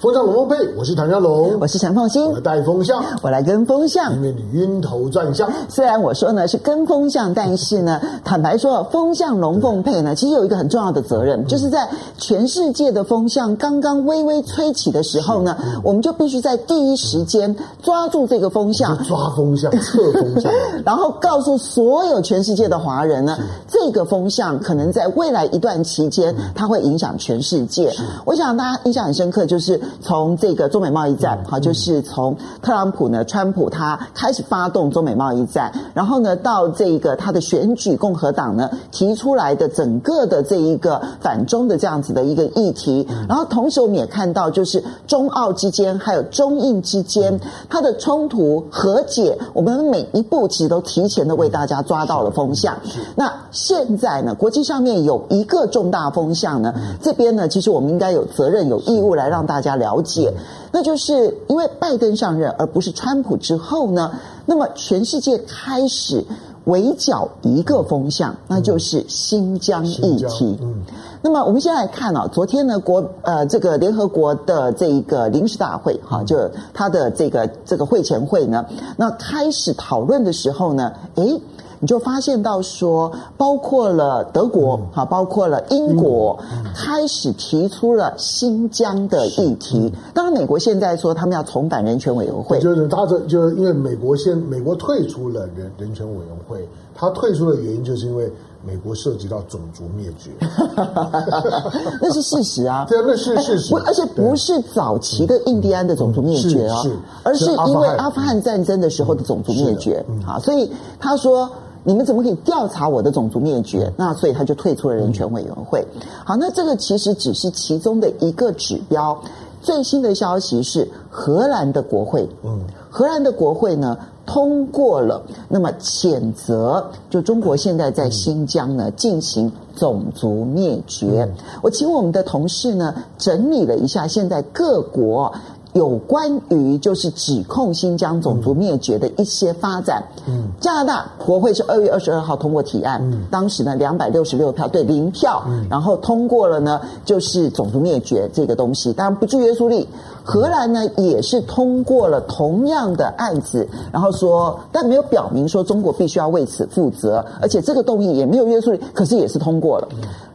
风向龙凤配，我是唐家龙，我是陈凤欣，我带风向，我来跟风向，因为你晕头转向。虽然我说呢是跟风向，但是呢，坦白说，风向龙凤配呢，其实有一个很重要的责任，就是在全世界的风向刚刚微微吹起的时候呢，我们就必须在第一时间抓住这个风向，抓风向，测风向，然后告诉所有全世界的华人呢，这个风向可能在未来一段期间，它会影响全世界。我想大家印象很深刻，就是。从这个中美贸易战，好，就是从特朗普呢，川普他开始发动中美贸易战，然后呢，到这个他的选举，共和党呢提出来的整个的这一个反中的这样子的一个议题，然后同时我们也看到，就是中澳之间还有中印之间，它的冲突和解，我们每一步其实都提前的为大家抓到了风向。那现在呢，国际上面有一个重大风向呢，这边呢，其实我们应该有责任、有义务来让大家了解。那就是因为拜登上任，而不是川普之后呢，那么全世界开始围剿一个风向，那就是新疆议题。嗯，那么我们现在来看啊，昨天呢，国呃这个联合国的这一个临时大会哈，就他的这个这个会前会呢，那开始讨论的时候呢，诶。你就发现到说，包括了德国，哈，包括了英国，开始提出了新疆的议题。当然，美国现在说他们要重返人权委员会，就是他这就是因为美国先美国退出了人人权委员会，他退出的原因就是因为美国涉及到种族灭绝，那是事实啊，对啊，那是事实，而且不是早期的印第安的种族灭绝啊，而是因为阿富汗战争的时候的种族灭绝。啊，所以他说。你们怎么可以调查我的种族灭绝？那所以他就退出了人权委员会。好，那这个其实只是其中的一个指标。最新的消息是，荷兰的国会，嗯，荷兰的国会呢通过了，那么谴责就中国现在在新疆呢进行种族灭绝。我请我们的同事呢整理了一下，现在各国。有关于就是指控新疆种族灭绝的一些发展，嗯，加拿大国会是二月二十二号通过提案，嗯，当时呢两百六十六票对零票，嗯，然后通过了呢就是种族灭绝这个东西，当然不具约束力。荷兰呢也是通过了同样的案子，然后说但没有表明说中国必须要为此负责，而且这个动议也没有约束力，可是也是通过了。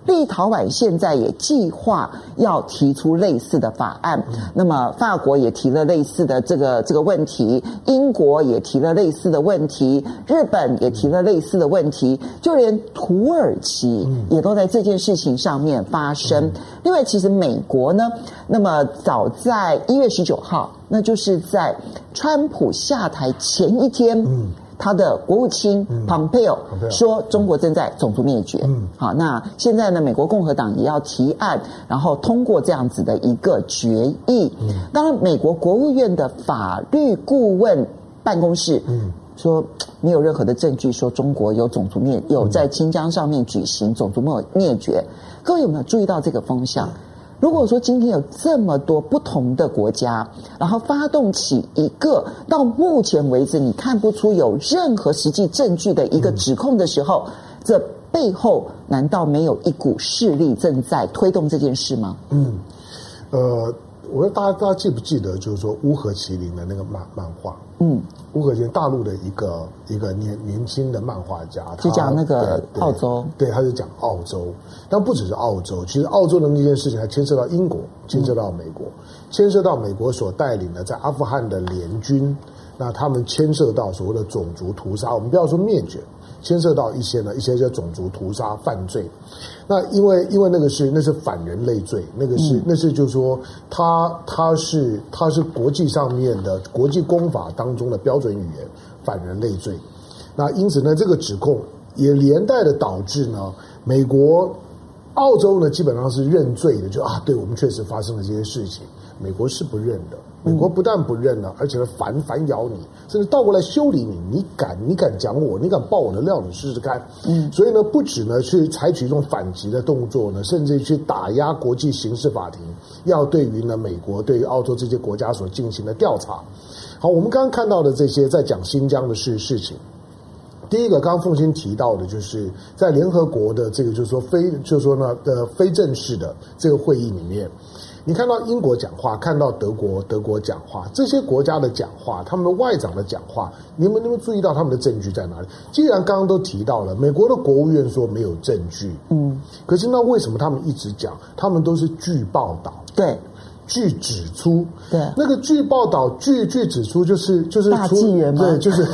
立陶宛现在也计划要提出类似的法案，那么法国也提了类似的这个这个问题，英国也提了类似的问题，日本也提了类似的问题，就连土耳其也都在这件事情上面发生。另外，其实美国呢，那么早在一月十九号，那就是在川普下台前一天。他的国务卿蓬佩奥说，中国正在种族灭绝。嗯，好，那现在呢，美国共和党也要提案，然后通过这样子的一个决议。嗯，当然，美国国务院的法律顾问办公室嗯说，没有任何的证据说中国有种族灭有在新疆上面举行种族灭灭绝。各位有没有注意到这个风向？如果说今天有这么多不同的国家，然后发动起一个到目前为止你看不出有任何实际证据的一个指控的时候，这背后难道没有一股势力正在推动这件事吗？嗯，呃。我说大家大家记不记得，就是说乌合麒麟的那个漫漫画？嗯，乌合麒麟大陆的一个一个年年轻的漫画家，就讲那个澳洲，对，对，他就讲澳洲，但不只是澳洲，其实澳洲的那件事情还牵涉到英国，牵涉到美国，牵涉到美国所带领的在阿富汗的联军，那他们牵涉到所谓的种族屠杀，我们不要说灭绝。牵涉到一些呢，一些叫种族屠杀犯罪。那因为因为那个是那是反人类罪，那个是、嗯、那是就是说，他他是他是国际上面的国际公法当中的标准语言，反人类罪。那因此呢，这个指控也连带的导致呢，美国、澳洲呢基本上是认罪的，就啊，对我们确实发生了这些事情，美国是不认的。美国不但不认了，而且反反咬你，甚至倒过来修理你。你敢你敢讲我，你敢爆我的料，你试试看。嗯，所以呢，不止呢去采取一种反击的动作呢，甚至去打压国际刑事法庭，要对于呢美国、对于澳洲这些国家所进行的调查。好，我们刚刚看到的这些在讲新疆的事事情，第一个，刚刚凤馨提到的，就是在联合国的这个，就是说非，就是说呢，的非正式的这个会议里面，你看到英国讲话，看到德国德国讲话，这些国家的讲话，他们的外长的讲话，你们能不能注意到他们的证据在哪里？既然刚刚都提到了，美国的国务院说没有证据，嗯，可是那为什么他们一直讲？他们都是据报道，对。据指出，对那个据报道，据据指出，就是就是大纪元嘛，对，就是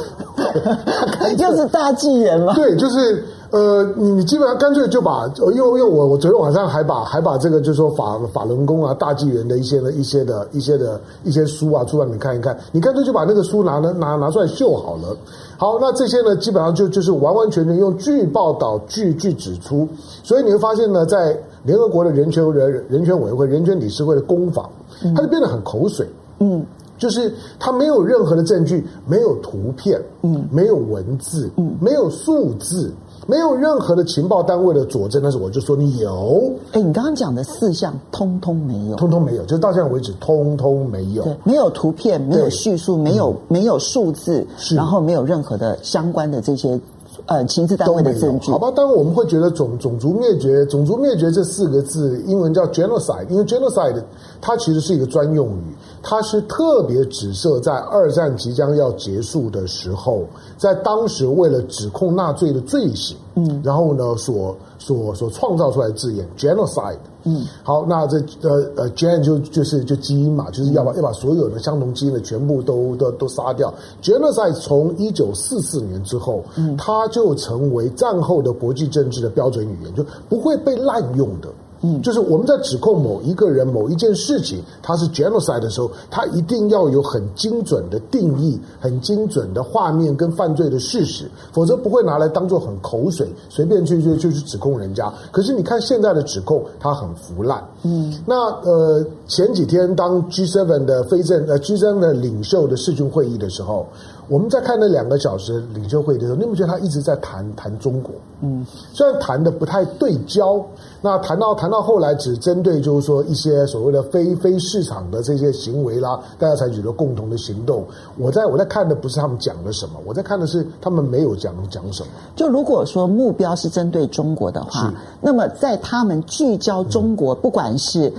就是大纪元嘛，对，就是 呃，你你基本上干脆就把，因为因为我我昨天晚上还把还把这个就是说法法轮功啊大纪元的一些的一些的一些的一些书啊出来你看一看，你干脆就把那个书拿拿拿拿出来秀好了。好，那这些呢，基本上就就是完完全全用据报道据据指出，所以你会发现呢，在。联合国的人权人人权委员会、人权理事会的公访，它就变得很口水。嗯，就是它没有任何的证据，没有图片，嗯，没有文字，嗯，没有数字，没有任何的情报单位的佐证。但是我就说你有。哎，你刚刚讲的四项通通没有，通通没有，就是到现在为止通通没有。对，没有图片，没有叙述，没有没有数字，然后没有任何的相关的这些。呃，情治单位的证据，好吧？当然我们会觉得种种族灭绝，种族灭绝这四个字，英文叫 genocide，因为 genocide 它其实是一个专用语，它是特别指涉在二战即将要结束的时候，在当时为了指控纳粹的罪行，嗯，然后呢，所所所创造出来的字眼 genocide。嗯，好，那这呃呃，gen 就就是就基因嘛，就是要把要把所有的相同基因的全部都都都杀掉。genocide 从一九四四年之后，嗯，它就成为战后的国际政治的标准语言，就不会被滥用的。嗯，就是我们在指控某一个人、某一件事情，它是 genocide 的时候，它一定要有很精准的定义、很精准的画面跟犯罪的事实，否则不会拿来当做很口水，随便去去去去指控人家。可是你看现在的指控，它很腐烂。嗯，那呃前几天当 G7 的非正呃 G7 的领袖的视讯会议的时候。我们在看那两个小时领袖会的时候，你有没有觉得他一直在谈谈中国？嗯，虽然谈的不太对焦，那谈到谈到后来只针对就是说一些所谓的非非市场的这些行为啦，大家采取了共同的行动。我在我在看的不是他们讲了什么，我在看的是他们没有讲讲什么。就如果说目标是针对中国的话，那么在他们聚焦中国，不管是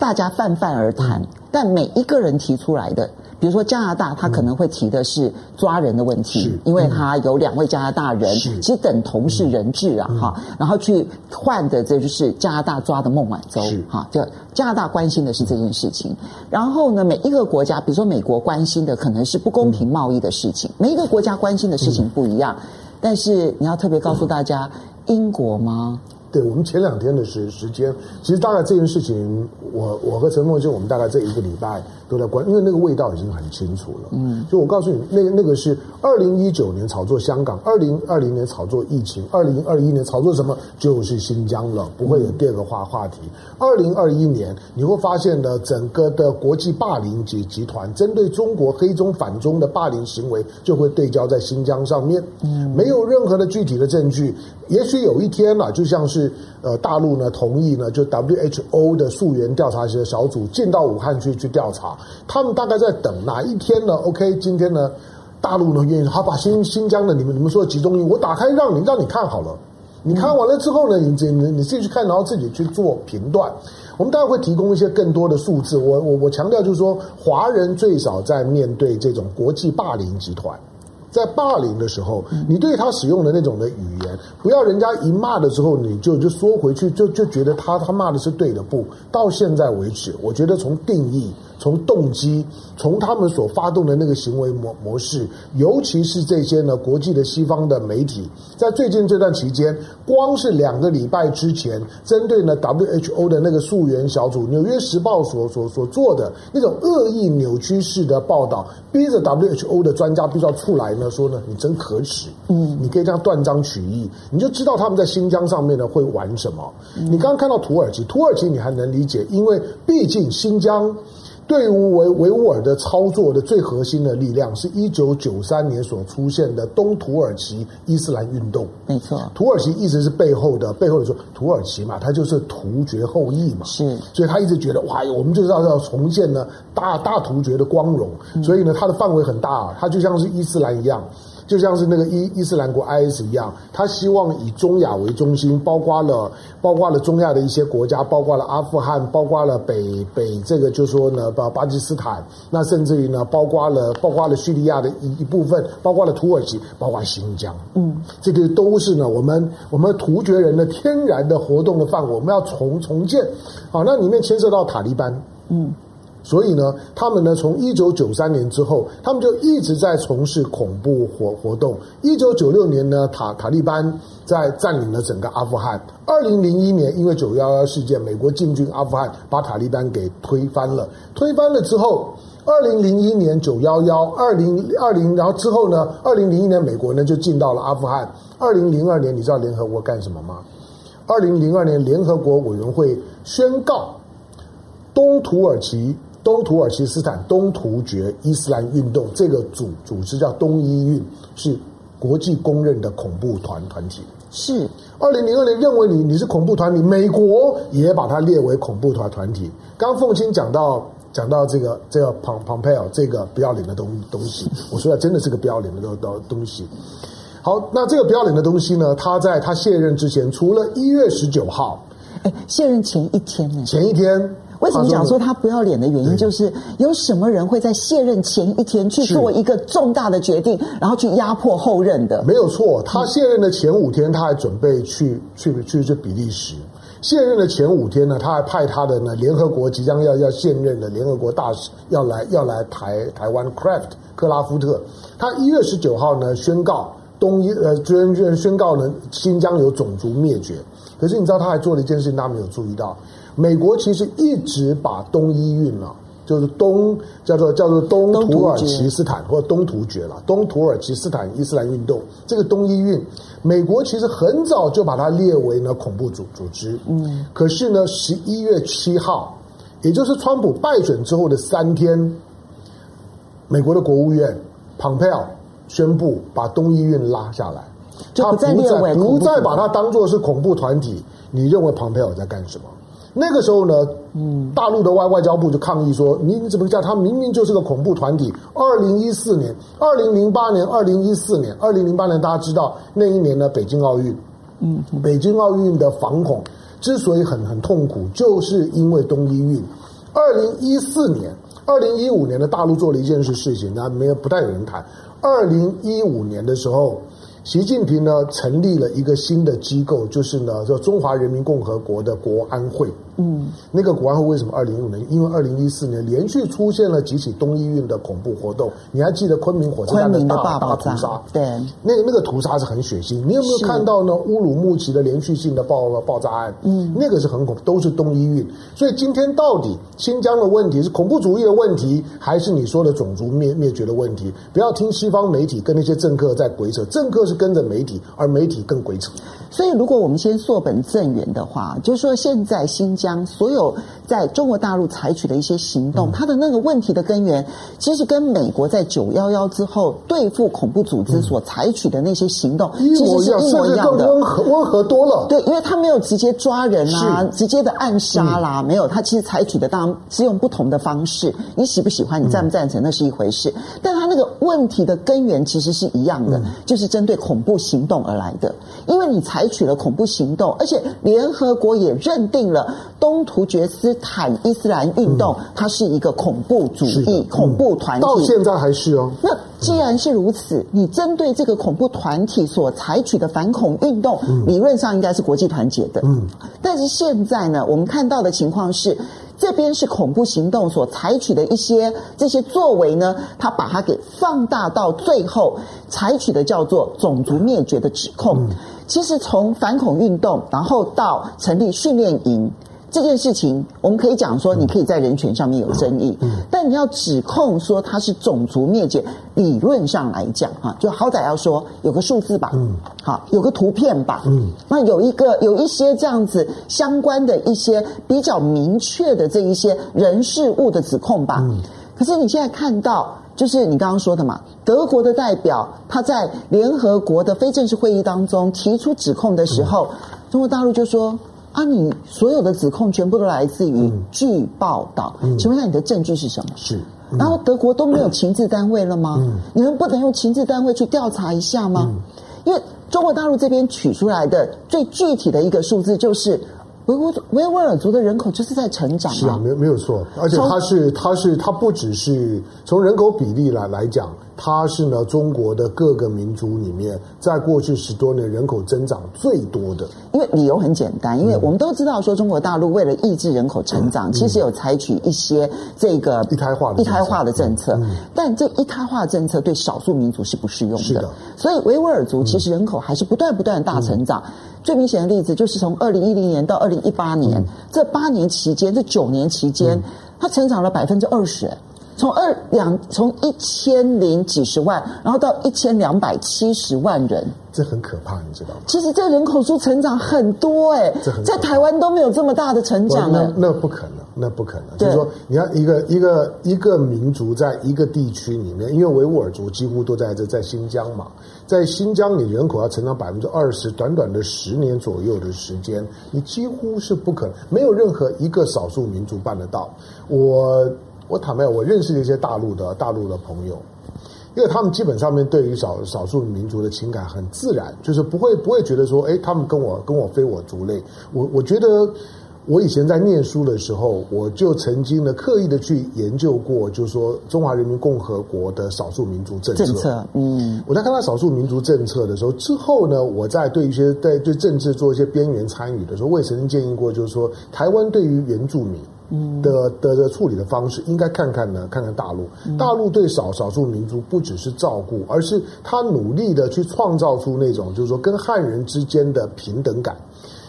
大家泛泛而谈，但每一个人提出来的。比如说加拿大，他可能会提的是抓人的问题，嗯、因为他有两位加拿大人，其实等同是人质啊，哈、嗯，然后去换的这就是加拿大抓的孟晚舟，哈，就加拿大关心的是这件事情。然后呢，每一个国家，比如说美国关心的可能是不公平贸易的事情，每一个国家关心的事情不一样，但是你要特别告诉大家，英国吗？对，我们前两天的时时间，其实大概这件事情，我我和陈凤就，我们大概这一个礼拜。都在关，因为那个味道已经很清楚了。嗯，就我告诉你，那个那个是二零一九年炒作香港，二零二零年炒作疫情，二零二一年炒作什么？就是新疆了，不会有第二个话话题。二零二一年你会发现呢，整个的国际霸凌集集团针对中国黑中反中的霸凌行为，就会对焦在新疆上面。嗯，没有任何的具体的证据。也许有一天呢，就像是是呃大陆呢同意呢，就 WHO 的溯源调查学小组进到武汉去去调查。他们大概在等哪一天呢？OK，今天呢，大陆呢愿意好把新新疆的你们你们说的集中营，我打开让你让你看好了，你看完了之后呢，你你你自己去看，然后自己去做评断。我们当然会提供一些更多的数字。我我我强调就是说，华人最少在面对这种国际霸凌集团。在霸凌的时候，你对他使用的那种的语言，不要人家一骂的时候，你就就缩回去，就就觉得他他骂的是对的。不，到现在为止，我觉得从定义。从动机，从他们所发动的那个行为模模式，尤其是这些呢，国际的西方的媒体，在最近这段期间，光是两个礼拜之前，针对呢 WHO 的那个溯源小组，《纽约时报》所所所做的那种恶意扭曲式的报道，逼着 WHO 的专家必须要出来呢，说呢，你真可耻，嗯，你可以这样断章取义，你就知道他们在新疆上面呢会玩什么。你刚刚看到土耳其，土耳其你还能理解，因为毕竟新疆。对于维维吾尔的操作的最核心的力量，是一九九三年所出现的东土耳其伊斯兰运动。没错，土耳其一直是背后的，背后的说土耳其嘛，它就是突厥后裔嘛，是，所以他一直觉得哇，我们就是要要重建呢大大突厥的光荣，所以呢，它的范围很大，它就像是伊斯兰一样。就像是那个伊伊斯兰国 IS 一样，他希望以中亚为中心，包括了包括了中亚的一些国家，包括了阿富汗，包括了北北这个就说呢巴巴基斯坦，那甚至于呢包括了包括了叙利亚的一一部分，包括了土耳其，包括新疆，嗯，这个都是呢我们我们突厥人的天然的活动的范围，我们要重重建，好，那里面牵涉到塔利班，嗯。所以呢，他们呢，从一九九三年之后，他们就一直在从事恐怖活活动。一九九六年呢，塔塔利班在占领了整个阿富汗。二零零一年，因为九幺幺事件，美国进军阿富汗，把塔利班给推翻了。推翻了之后，二零零一年九幺幺，二零二零，然后之后呢，二零零一年美国呢就进到了阿富汗。二零零二年，你知道联合国干什么吗？二零零二年，联合国委员会宣告东土耳其。东土耳其斯坦东突厥伊斯兰运动这个组组织叫东伊运，是国际公认的恐怖团团体。是，二零零二年认为你你是恐怖团体，美国也把它列为恐怖团团体。刚凤青讲到讲到这个这个庞庞佩尔这个不要脸的东东西，我说的真的是个不要脸的东东东西。好，那这个不要脸的东西呢，他在他卸任之前，除了一月十九号，哎，卸任前一天呢，前一天。为什么讲说他不要脸的原因，就是有什么人会在卸任前一天去做一个重大的决定，然后去压迫后任的？没有错，他卸任的前五天，他还准备去去去去比利时。卸任的前五天呢，他还派他的呢联合国即将要要现任的联合国大使要来要来台台湾 Craft 克拉夫特。他一月十九号呢宣告东伊呃宣宣宣告呢新疆有种族灭绝。可是你知道他还做了一件事情，大家没有注意到。美国其实一直把东伊运啊，就是东叫做叫做东土耳其斯坦或者东突厥了，东土耳其斯坦伊斯兰运动这个东伊运，美国其实很早就把它列为呢恐怖组组织。嗯，可是呢，十一月七号，也就是川普败选之后的三天，美国的国务院蓬佩奥宣布把东伊运拉下来，就不再列为不再把它当做是恐怖团体。你认为蓬佩奥在干什么？那个时候呢，嗯，大陆的外外交部就抗议说：“你你怎么叫他明明就是个恐怖团体？”二零一四年、二零零八年、二零一四年、二零零八年，大家知道那一年呢，北京奥运，嗯，北京奥运的反恐之所以很很痛苦，就是因为东伊运。二零一四年、二零一五年的大陆做了一件事事情，那没有不太有人谈。二零一五年的时候。习近平呢，成立了一个新的机构，就是呢叫中华人民共和国的国安会。嗯，那个国安会为什么二零一五年？因为二零一四年连续出现了几起东伊运的恐怖活动。你还记得昆明火车站的大大屠杀？对，那个那个屠杀是很血腥。你有没有看到呢？乌鲁木齐的连续性的爆爆炸案？嗯，那个是很恐怖，都是东伊运。所以今天到底新疆的问题是恐怖主义的问题，还是你说的种族灭灭绝的问题？不要听西方媒体跟那些政客在鬼扯，政客是跟着媒体，而媒体更鬼扯。所以，如果我们先溯本正源的话，就是说现在新疆。所有在中国大陆采取的一些行动，它的那个问题的根源，其实跟美国在九幺幺之后对付恐怖组织所采取的那些行动，其实是一模一样的，温和温和多了。对，因为他没有直接抓人啊，直接的暗杀啦，没有，他其实采取的当然是用不同的方式。你喜不喜欢，你赞不赞成，那是一回事。但他那个问题的根源其实是一样的，就是针对恐怖行动而来的。因为你采取了恐怖行动，而且联合国也认定了。东突厥斯坦伊斯兰运动，它是一个恐怖主义、恐怖团体，到现在还是哦。那既然是如此，你针对这个恐怖团体所采取的反恐运动，理论上应该是国际团结的。嗯，但是现在呢，我们看到的情况是，这边是恐怖行动所采取的一些这些作为呢，他把它给放大到最后，采取的叫做种族灭绝的指控。其实从反恐运动，然后到成立训练营。这件事情，我们可以讲说，你可以在人权上面有争议，但你要指控说它是种族灭绝，理论上来讲，哈，就好歹要说有个数字吧，嗯，好，有个图片吧，嗯，那有一个有一些这样子相关的一些比较明确的这一些人事物的指控吧，嗯，可是你现在看到，就是你刚刚说的嘛，德国的代表他在联合国的非正式会议当中提出指控的时候，中国大陆就说。啊，你所有的指控全部都来自于据报道，嗯，请问一下你的证据是什么？是，然后德国都没有情治单位了吗？嗯、你们不能用情治单位去调查一下吗？嗯、因为中国大陆这边取出来的最具体的一个数字就是。维吾维吾尔族的人口就是在成长，是啊，没有没有错，而且它是它是它不只是从人口比例来来讲。它是呢，中国的各个民族里面，在过去十多年人口增长最多的。因为理由很简单，因为我们都知道说，中国大陆为了抑制人口成长，嗯、其实有采取一些这个一胎化的一胎化的政策。嗯、但这一胎化政策对少数民族是不适用的。是的。所以维吾尔族其实人口还是不断不断大成长。嗯、最明显的例子就是从二零一零年到二零一八年、嗯、这八年期间，这九年期间，嗯、它成长了百分之二十。从二两从一千零几十万，然后到一千两百七十万人，这很可怕，你知道吗？其实这人口数成长很多哎，在台湾都没有这么大的成长的。那那不可能，那不可能。就是说，你看一个一个一个民族在一个地区里面，因为维吾尔族几乎都在这在新疆嘛，在新疆你人口要成长百分之二十，短短的十年左右的时间，你几乎是不可能，没有任何一个少数民族办得到。我。我坦白，我认识一些大陆的大陆的朋友，因为他们基本上面对于少少数民族的情感很自然，就是不会不会觉得说，哎，他们跟我跟我非我族类。我我觉得我以前在念书的时候，我就曾经呢刻意的去研究过，就是说中华人民共和国的少数民族政策。政策，嗯，我在看到少数民族政策的时候，之后呢，我在对一些在对政治做一些边缘参与的时候，我也曾经建议过，就是说台湾对于原住民。的的的处理的方式，应该看看呢，看看大陆。大陆对少少数民族不只是照顾，而是他努力的去创造出那种，就是说跟汉人之间的平等感。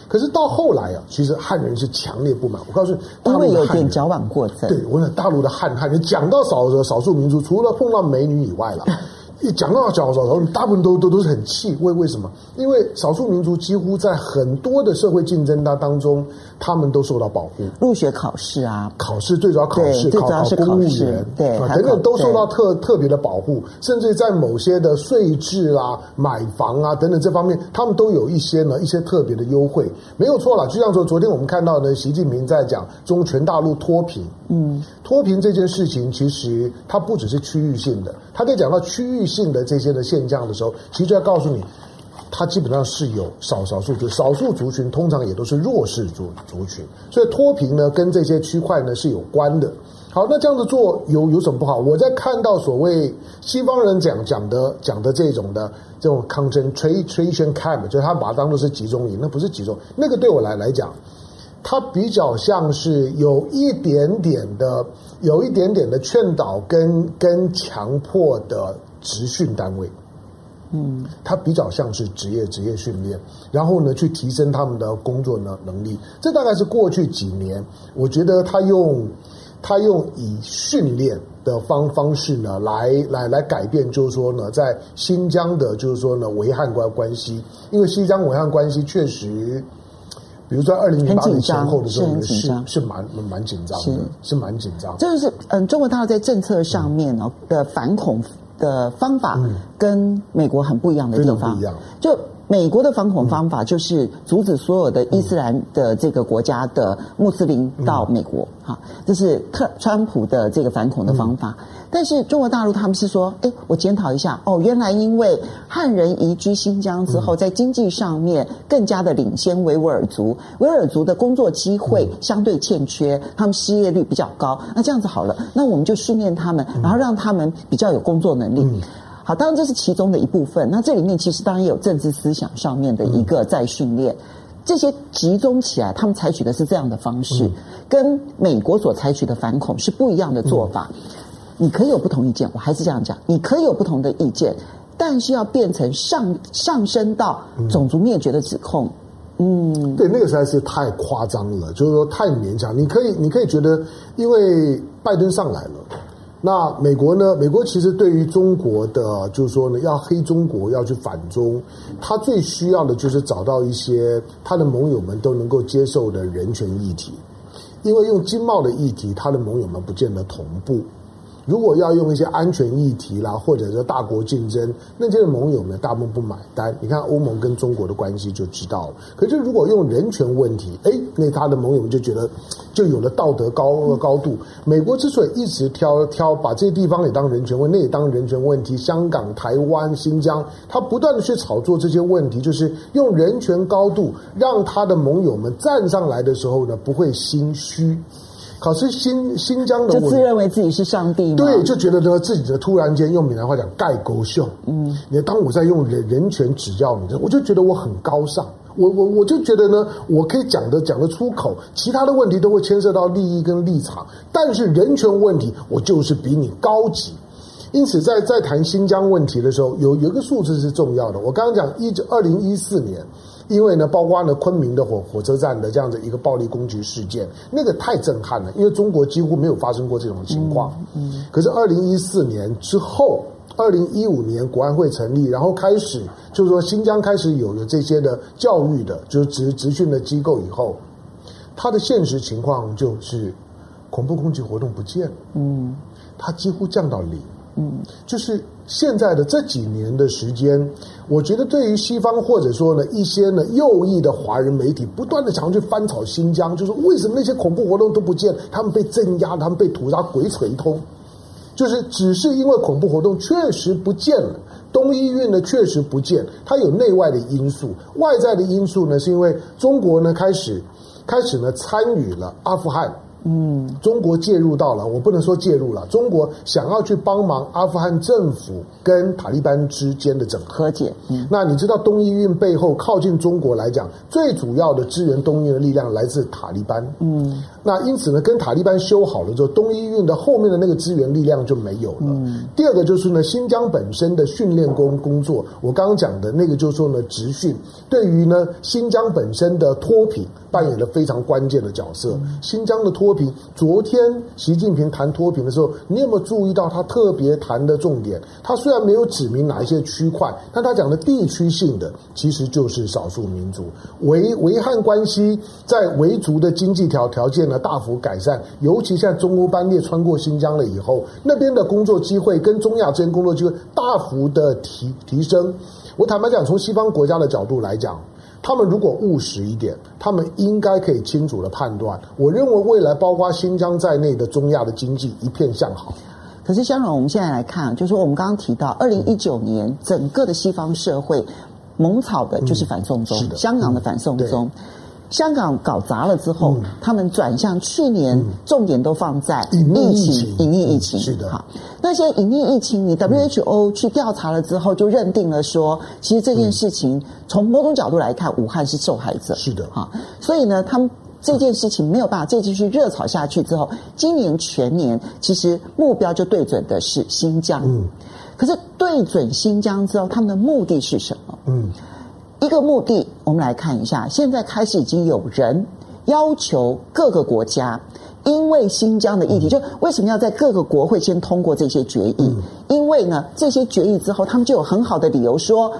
可是到后来啊，其实汉人是强烈不满。我告诉你，大陆的汉人有点矫枉过正。对，我想大陆的汉汉人讲到少少数民族，除了碰到美女以外了。一讲到少少数，大部分都都都是很气。为为什么？因为少数民族几乎在很多的社会竞争当当中，他们都受到保护。入学考试啊，考试最主要考试，考考公务员，对，等等都受到特特别的保护。甚至在某些的税制啦、买房啊等等这方面，他们都有一些呢一些特别的优惠。没有错了，就像说昨天我们看到呢，习近平在讲中全大陆脱贫。嗯，脱贫这件事情其实它不只是区域性的，他在讲到区域性的这些的现象的时候，其实就要告诉你，它基本上是有少少数族，少数族群通常也都是弱势族族群，所以脱贫呢跟这些区块呢是有关的。好，那这样子做有有什么不好？我在看到所谓西方人讲讲的讲的这种的这种 concentration camp，就是他把它当做是集中营，那不是集中，那个对我来来讲。它比较像是有一点点的，有一点点的劝导跟跟强迫的职训单位，嗯，它比较像是职业职业训练，然后呢，去提升他们的工作能能力。这大概是过去几年，我觉得他用他用以训练的方方式呢，来来来改变，就是说呢，在新疆的，就是说呢，维汉关关系，因为新疆维汉关系确实。比如说，二零零八年前后的时候，是是蛮蛮紧张的，是蛮紧张。就是嗯，中国大陆在政策上面哦的反恐的方法，跟美国很不一样的地方，不一样。就美国的反恐方法，就是阻止所有的伊斯兰的这个国家的穆斯林到美国，哈，这是特川普的这个反恐的方法。但是中国大陆他们是说，哎，我检讨一下，哦，原来因为汉人移居新疆之后，在经济上面更加的领先维吾尔族，维吾尔族的工作机会相对欠缺，他们失业率比较高。那这样子好了，那我们就训练他们，然后让他们比较有工作能力。好，当然这是其中的一部分。那这里面其实当然也有政治思想上面的一个在训练。这些集中起来，他们采取的是这样的方式，跟美国所采取的反恐是不一样的做法。你可以有不同意见，我还是这样讲，你可以有不同的意见，但是要变成上上升到种族灭绝的指控，嗯，嗯对，那个实在是太夸张了，就是说太勉强。你可以，你可以觉得，因为拜登上来了，那美国呢？美国其实对于中国的，就是说呢，要黑中国，要去反中，他最需要的就是找到一些他的盟友们都能够接受的人权议题，因为用经贸的议题，他的盟友们不见得同步。如果要用一些安全议题啦，或者是大国竞争，那这些盟友们大部分不买单。你看欧盟跟中国的关系就知道了。可是如果用人权问题，哎，那他的盟友们就觉得就有了道德高高度。美国之所以一直挑挑把这些地方也当人权问，那也当人权问题，香港、台湾、新疆，他不断的去炒作这些问题，就是用人权高度让他的盟友们站上来的时候呢，不会心虚。可是新新疆的，就自认为自己是上帝吗？对，就觉得呢自己的突然间用闽南话讲盖狗秀。嗯，你当我在用人人权指教你，我就觉得我很高尚。我我我就觉得呢，我可以讲的讲得出口，其他的问题都会牵涉到利益跟立场，但是人权问题我就是比你高级。因此在，在在谈新疆问题的时候，有有一个数字是重要的。我刚刚讲一九二零一四年。因为呢，包括呢昆明的火火车站的这样的一个暴力攻击事件，那个太震撼了。因为中国几乎没有发生过这种情况。嗯，嗯，可是二零一四年之后，二零一五年国安会成立，然后开始就是说新疆开始有了这些的教育的，就是职职训的机构以后，它的现实情况就是恐怖攻击活动不见了。嗯，它几乎降到零。嗯，就是现在的这几年的时间，我觉得对于西方或者说呢一些呢右翼的华人媒体，不断的想去翻炒新疆，就是为什么那些恐怖活动都不见，他们被镇压，他们被屠杀，鬼扯一通，就是只是因为恐怖活动确实不见了，东伊运呢确实不见，它有内外的因素，外在的因素呢是因为中国呢开始开始呢参与了阿富汗。嗯，中国介入到了，我不能说介入了。中国想要去帮忙阿富汗政府跟塔利班之间的整合解。嗯，那你知道东伊运背后靠近中国来讲，最主要的支援东伊的力量来自塔利班。嗯，那因此呢，跟塔利班修好了之后，东伊运的后面的那个支援力量就没有了。嗯，第二个就是呢，新疆本身的训练工工作，我刚刚讲的那个就是说呢，职训对于呢新疆本身的脱贫扮演了非常关键的角色。新疆的脱脱贫。昨天习近平谈脱贫的时候，你有没有注意到他特别谈的重点？他虽然没有指明哪一些区块，但他讲的地区性的其实就是少数民族。维维汉关系在维族的经济条条件呢大幅改善，尤其现在中欧班列穿过新疆了以后，那边的工作机会跟中亚之间工作机会大幅的提提升。我坦白讲，从西方国家的角度来讲。他们如果务实一点，他们应该可以清楚的判断。我认为未来包括新疆在内的中亚的经济一片向好。可是，香港，我们现在来看，就是说我们刚刚提到，二零一九年整个的西方社会猛草的就是反送中，嗯、香港的反送中。嗯香港搞砸了之后，嗯、他们转向去年重点都放在疫情、隐匿疫情。是的，好，那些隐匿疫情，你 WHO 去调查了之后，就认定了说，其实这件事情从某种角度来看，武汉是受害者。是的，哈，所以呢，他们这件事情没有办法再继续热炒下去之后，今年全年其实目标就对准的是新疆。嗯，可是对准新疆之后，他们的目的是什么？嗯。一个目的，我们来看一下。现在开始已经有人要求各个国家，因为新疆的议题，就为什么要在各个国会先通过这些决议？因为呢，这些决议之后，他们就有很好的理由说。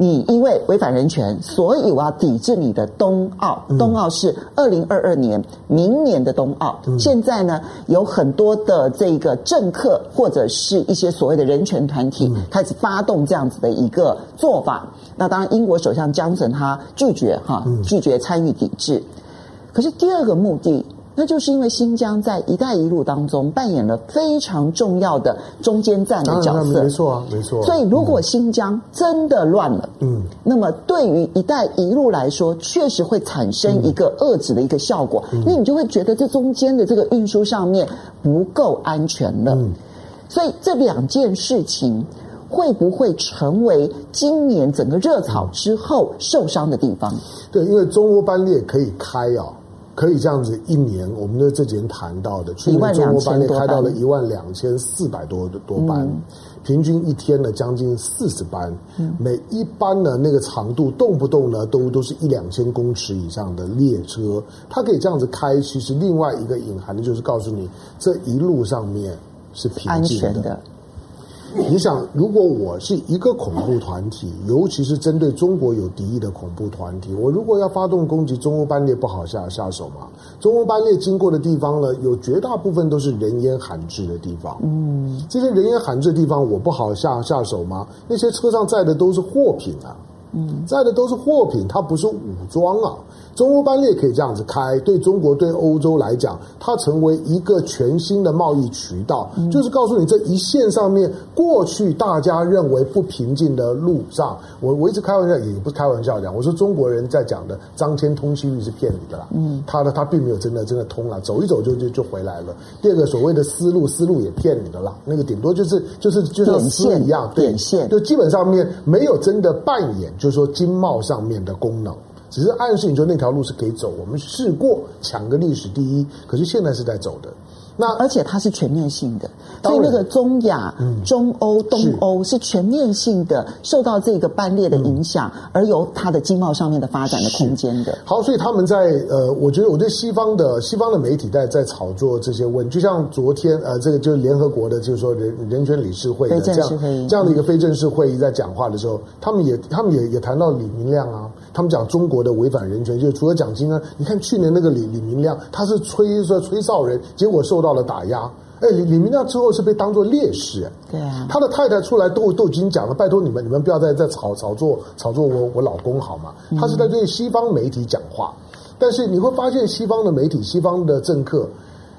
你因为违反人权，所以我要抵制你的冬奥。冬奥是二零二二年，明年的冬奥。现在呢，有很多的这个政客或者是一些所谓的人权团体开始发动这样子的一个做法。那当然，英国首相江森他拒绝哈，拒绝参与抵制。可是第二个目的。那就是因为新疆在“一带一路”当中扮演了非常重要的中间站的角色，没错啊，没错。所以，如果新疆真的乱了，嗯，那么对于“一带一路”来说，确实会产生一个遏制的一个效果，因为你就会觉得这中间的这个运输上面不够安全了。嗯，所以这两件事情会不会成为今年整个热炒之后受伤的地方？对，因为中欧班列可以开啊。可以这样子，一年我们的这几年谈到的，去年中国班列开到了一万两千四百多多班，嗯、平均一天呢将近四十班，嗯、每一班呢那个长度动不动呢都都是一两千公尺以上的列车，它可以这样子开，其实另外一个隐含的就是告诉你，这一路上面是平静的。你想，如果我是一个恐怖团体，尤其是针对中国有敌意的恐怖团体，我如果要发动攻击，中欧班列不好下下手嘛？中欧班列经过的地方呢，有绝大部分都是人烟罕至的地方。嗯，这些人烟罕至的地方，我不好下下手吗？那些车上载的都是货品啊，嗯，载的都是货品，它不是武装啊。中欧班列可以这样子开，对中国、对欧洲来讲，它成为一个全新的贸易渠道，嗯、就是告诉你这一线上面，过去大家认为不平静的路上，我我一直开玩笑，也不是开玩笑讲，我说中国人在讲的张骞通西域是骗你的啦，嗯，他的他并没有真的真的通了，走一走就就就回来了。第二个所谓的丝路，丝路也骗你的啦，那个顶多就是就是就像丝一样，点线，就基本上面没有真的扮演，就是说经贸上面的功能。只是暗示你说那条路是可以走，我们试过抢个历史第一，可是现在是在走的。那而且它是全面性的，所以那个中亚、嗯、中欧、东欧是。全面性的受到这个班列的影响，嗯、而有它的经贸上面的发展的空间的。好，所以他们在呃，我觉得我对西方的西方的媒体在在炒作这些问题，就像昨天呃，这个就是联合国的，就是说人人权理事会的这样这样的一个非正式会议，在讲话的时候，嗯、他们也他们也也谈到李明亮啊，他们讲中国的违反人权，就除了奖金呢，你看去年那个李李明亮，他是吹说吹哨人，结果受到。了打压，哎，李李明亮之后是被当做烈士，对啊，他的太太出来都都已经讲了，拜托你们，你们不要再再炒炒作炒作我我老公好吗？他是在对西方媒体讲话，嗯、但是你会发现西方的媒体、西方的政客，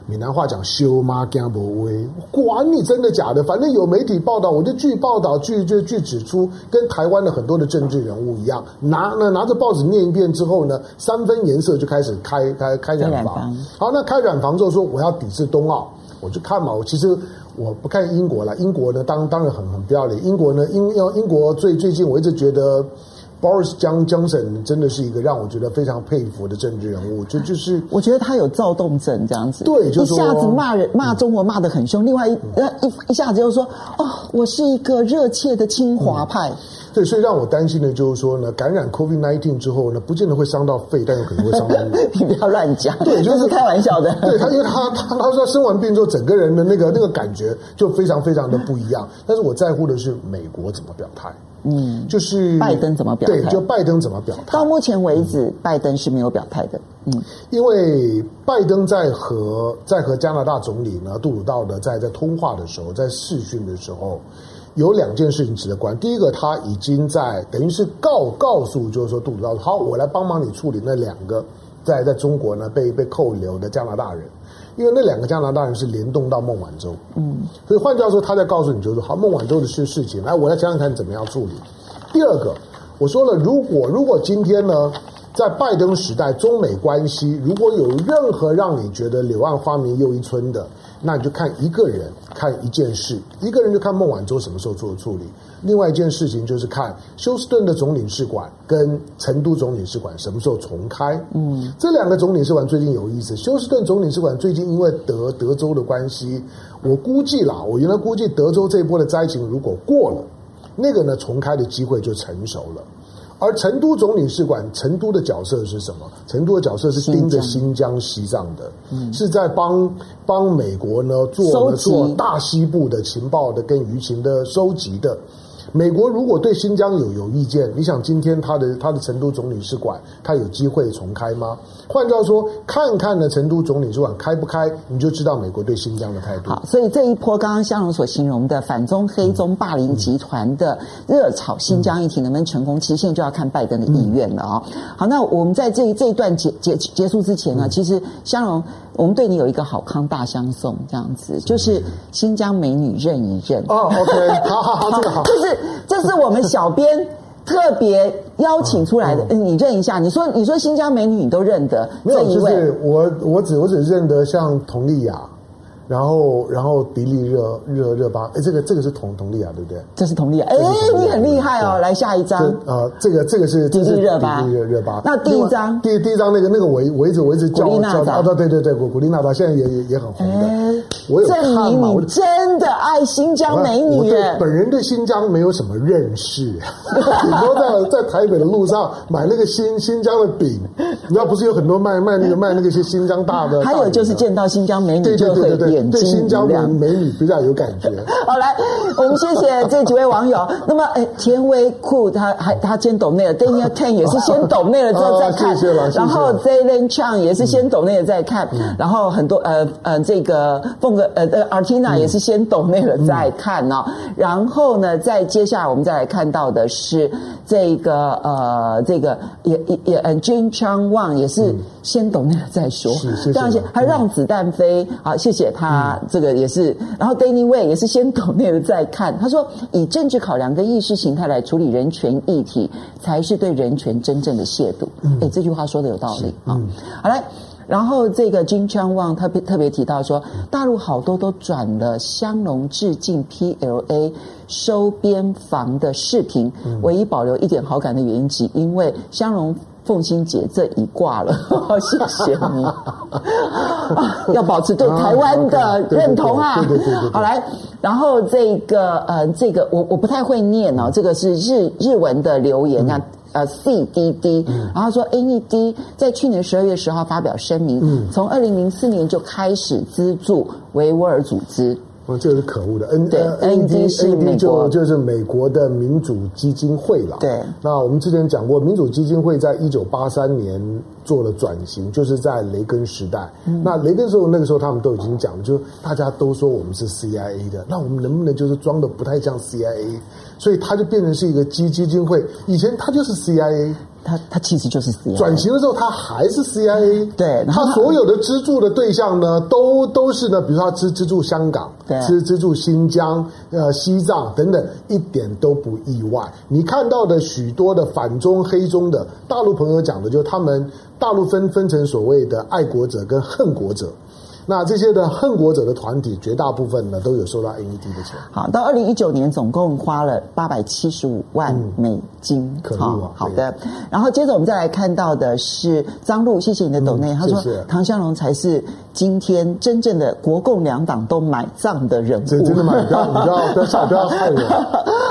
闽南话讲修妈干不威，管你真的假的，反正有媒体报道，我就据报道，据就据指出，跟台湾的很多的政治人物一样，拿那拿着报纸念一遍之后呢，三分颜色就开始开开开染房。好，那开染房之后说我要抵制冬奥，我就看嘛，我其实我不看英国了，英国呢当当然很很不要脸，英国呢英要英国最最近我一直觉得。Boris Johnson 真的是一个让我觉得非常佩服的政治人物，就就是我觉得他有躁动症这样子，对，就是、一下子骂人骂中国骂得很凶，嗯、另外一一一下子又说哦，我是一个热切的清华派。嗯对，所以让我担心的就是说呢，感染 COVID-19 之后呢，不见得会伤到肺，但有可能会伤到 你。你不要乱讲，对，就是开玩笑的。对他，因为他他他说生完病之后，整个人的那个那个感觉就非常非常的不一样。但是我在乎的是美国怎么表态，嗯，就是拜登怎么表态，对，就拜登怎么表态。到目前为止，嗯、拜登是没有表态的，嗯，因为拜登在和在和加拿大总理呢杜鲁道的在在通话的时候，在视讯的时候。有两件事情值得关。第一个，他已经在等于是告告诉，就是说杜鲁道，好，我来帮忙你处理那两个在在中国呢被被扣留的加拿大人，因为那两个加拿大人是联动到孟晚舟，嗯，所以换句话说，他在告诉你，就是好，孟晚舟的事事情，来，我来讲讲看怎么样处理。第二个，我说了，如果如果今天呢，在拜登时代，中美关系如果有任何让你觉得柳暗花明又一村的。那你就看一个人，看一件事，一个人就看孟晚舟什么时候做的处理。另外一件事情就是看休斯顿的总领事馆跟成都总领事馆什么时候重开。嗯，这两个总领事馆最近有意思。休斯顿总领事馆最近因为德德州的关系，我估计啦，我原来估计德州这一波的灾情如果过了，那个呢重开的机会就成熟了。而成都总领事馆，成都的角色是什么？成都的角色是盯着新疆、西藏的，嗯、是在帮帮美国呢做做大西部的情报的跟舆情的收集的。美国如果对新疆有有意见，你想今天他的他的成都总领事馆，他有机会重开吗？换句话说，看看呢成都总领事馆开不开，你就知道美国对新疆的态度。好，所以这一波刚刚香蓉所形容的反中黑中霸凌集团的热炒新疆议题能不能成功，其实现在就要看拜登的意愿了啊、哦。好，那我们在这一这一段结结结束之前呢，其实香蓉。我们对你有一个好康大相送，这样子就是新疆美女认一认哦。OK，好好好，这个好，就是这是我们小编特别邀请出来的，嗯、你认一下。你说你说新疆美女你都认得，没有？就是我我只我只认得像佟丽娅。然后，然后迪丽热热热巴，哎，这个这个是佟佟丽娅，对不对？这是佟丽娅，哎，你很厉害哦！来下一张，啊，这个这个是迪丽热巴，迪丽热热巴。那第一张，第第一张那个那个我我一直我一直叫古力娜扎，对对对，古古力娜扎现在也也也很红的。我有看嘛？我真的爱新疆美女。对本人对新疆没有什么认识，顶多在在台北的路上买那个新新疆的饼，你知道不是有很多卖卖那个卖那个些新疆大的？还有就是见到新疆美女就会眼睛新疆的美女比较有感觉。好，来，我们谢谢这几位网友。那么，哎，田威酷他还他先抖内了，Daniel Ten 也是先 抖内了之后再看，谢谢。然后 Zaylen Chang 也是先抖内了再看，然后很多呃呃这个凤哥呃呃 Artina 也是先抖内了再看哦。然后呢，再接下来我们再来看到的是这个呃这个也也也嗯 Jin Chang Wang 也是先抖内了再说，这样子还让子弹飞，好，谢谢他，这个也是。然后 Danny Way 也是先抖内了再看，他说以政治考量跟意识形态来处理人权议题，才是对人权真正的亵渎。哎，这句话说的有道理啊。好来，然后这个金川旺特别特别提到说，大陆好多都转了香农致敬 PLA 收编房的视频，唯一保留一点好感的原因，只因为香农。凤心姐这一卦了，谢谢你。要保持对台湾的认同啊！好来，然后这个呃，这个我我不太会念哦，这个是日日文的留言啊，呃，CDD，然后说 NED 在去年十二月十号发表声明，从二零零四年就开始资助维吾尔组织。这个是可恶的，N 对 ND 是 ND 就就是美国的民主基金会了。对，那我们之前讲过，民主基金会在一九八三年做了转型，就是在雷根时代。嗯、那雷根时候，那个时候他们都已经讲，就大家都说我们是 CIA 的，那我们能不能就是装的不太像 CIA？所以它就变成是一个基基金会，以前它就是 CIA。他他其实就是 CIA，转型的时候他还是 CIA，对，然后他，他所有的资助的对象呢，都都是呢，比如说他资资助香港，对，资资助新疆、呃西藏等等，一点都不意外。你看到的许多的反中黑中的大陆朋友讲的，就是他们大陆分分成所谓的爱国者跟恨国者。那这些的恨国者的团体，绝大部分呢都有收到 NED 的钱。好，到二零一九年总共花了八百七十五万美金。嗯、可恶啊！好的，然后接着我们再来看到的是张璐，谢谢你的抖内，嗯、他说唐香龙才是今天真正的国共两党都买账的人物。真的买账，你知道不要 不要害人。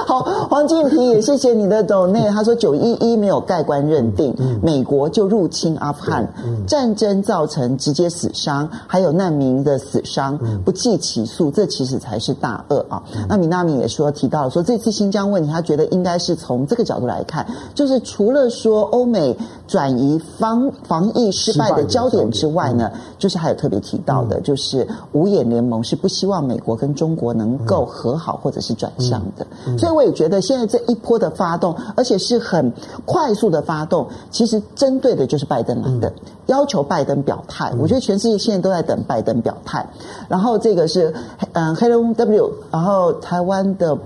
好，黄敬平也谢谢你的抖内，他说九一一没有盖棺认定，美国就入侵阿富汗，嗯、战争造成直接死伤，还有难民的死伤，不计其数，这其实才是大恶啊。嗯、那米娜米也说提到了说，这次新疆问题，他觉得应该是从这个角度来看，就是除了说欧美转移防防疫失败的焦点之外呢，嗯、就是还有特别提到的，就是五眼联盟是不希望美国跟中国能够和好或者是转向的，所以。我也觉得现在这一波的发动，而且是很快速的发动，其实针对的就是拜登来的，要求拜登表态。我觉得全世界现在都在等拜登表态。然后这个是嗯，黑龙 W，然后台湾的。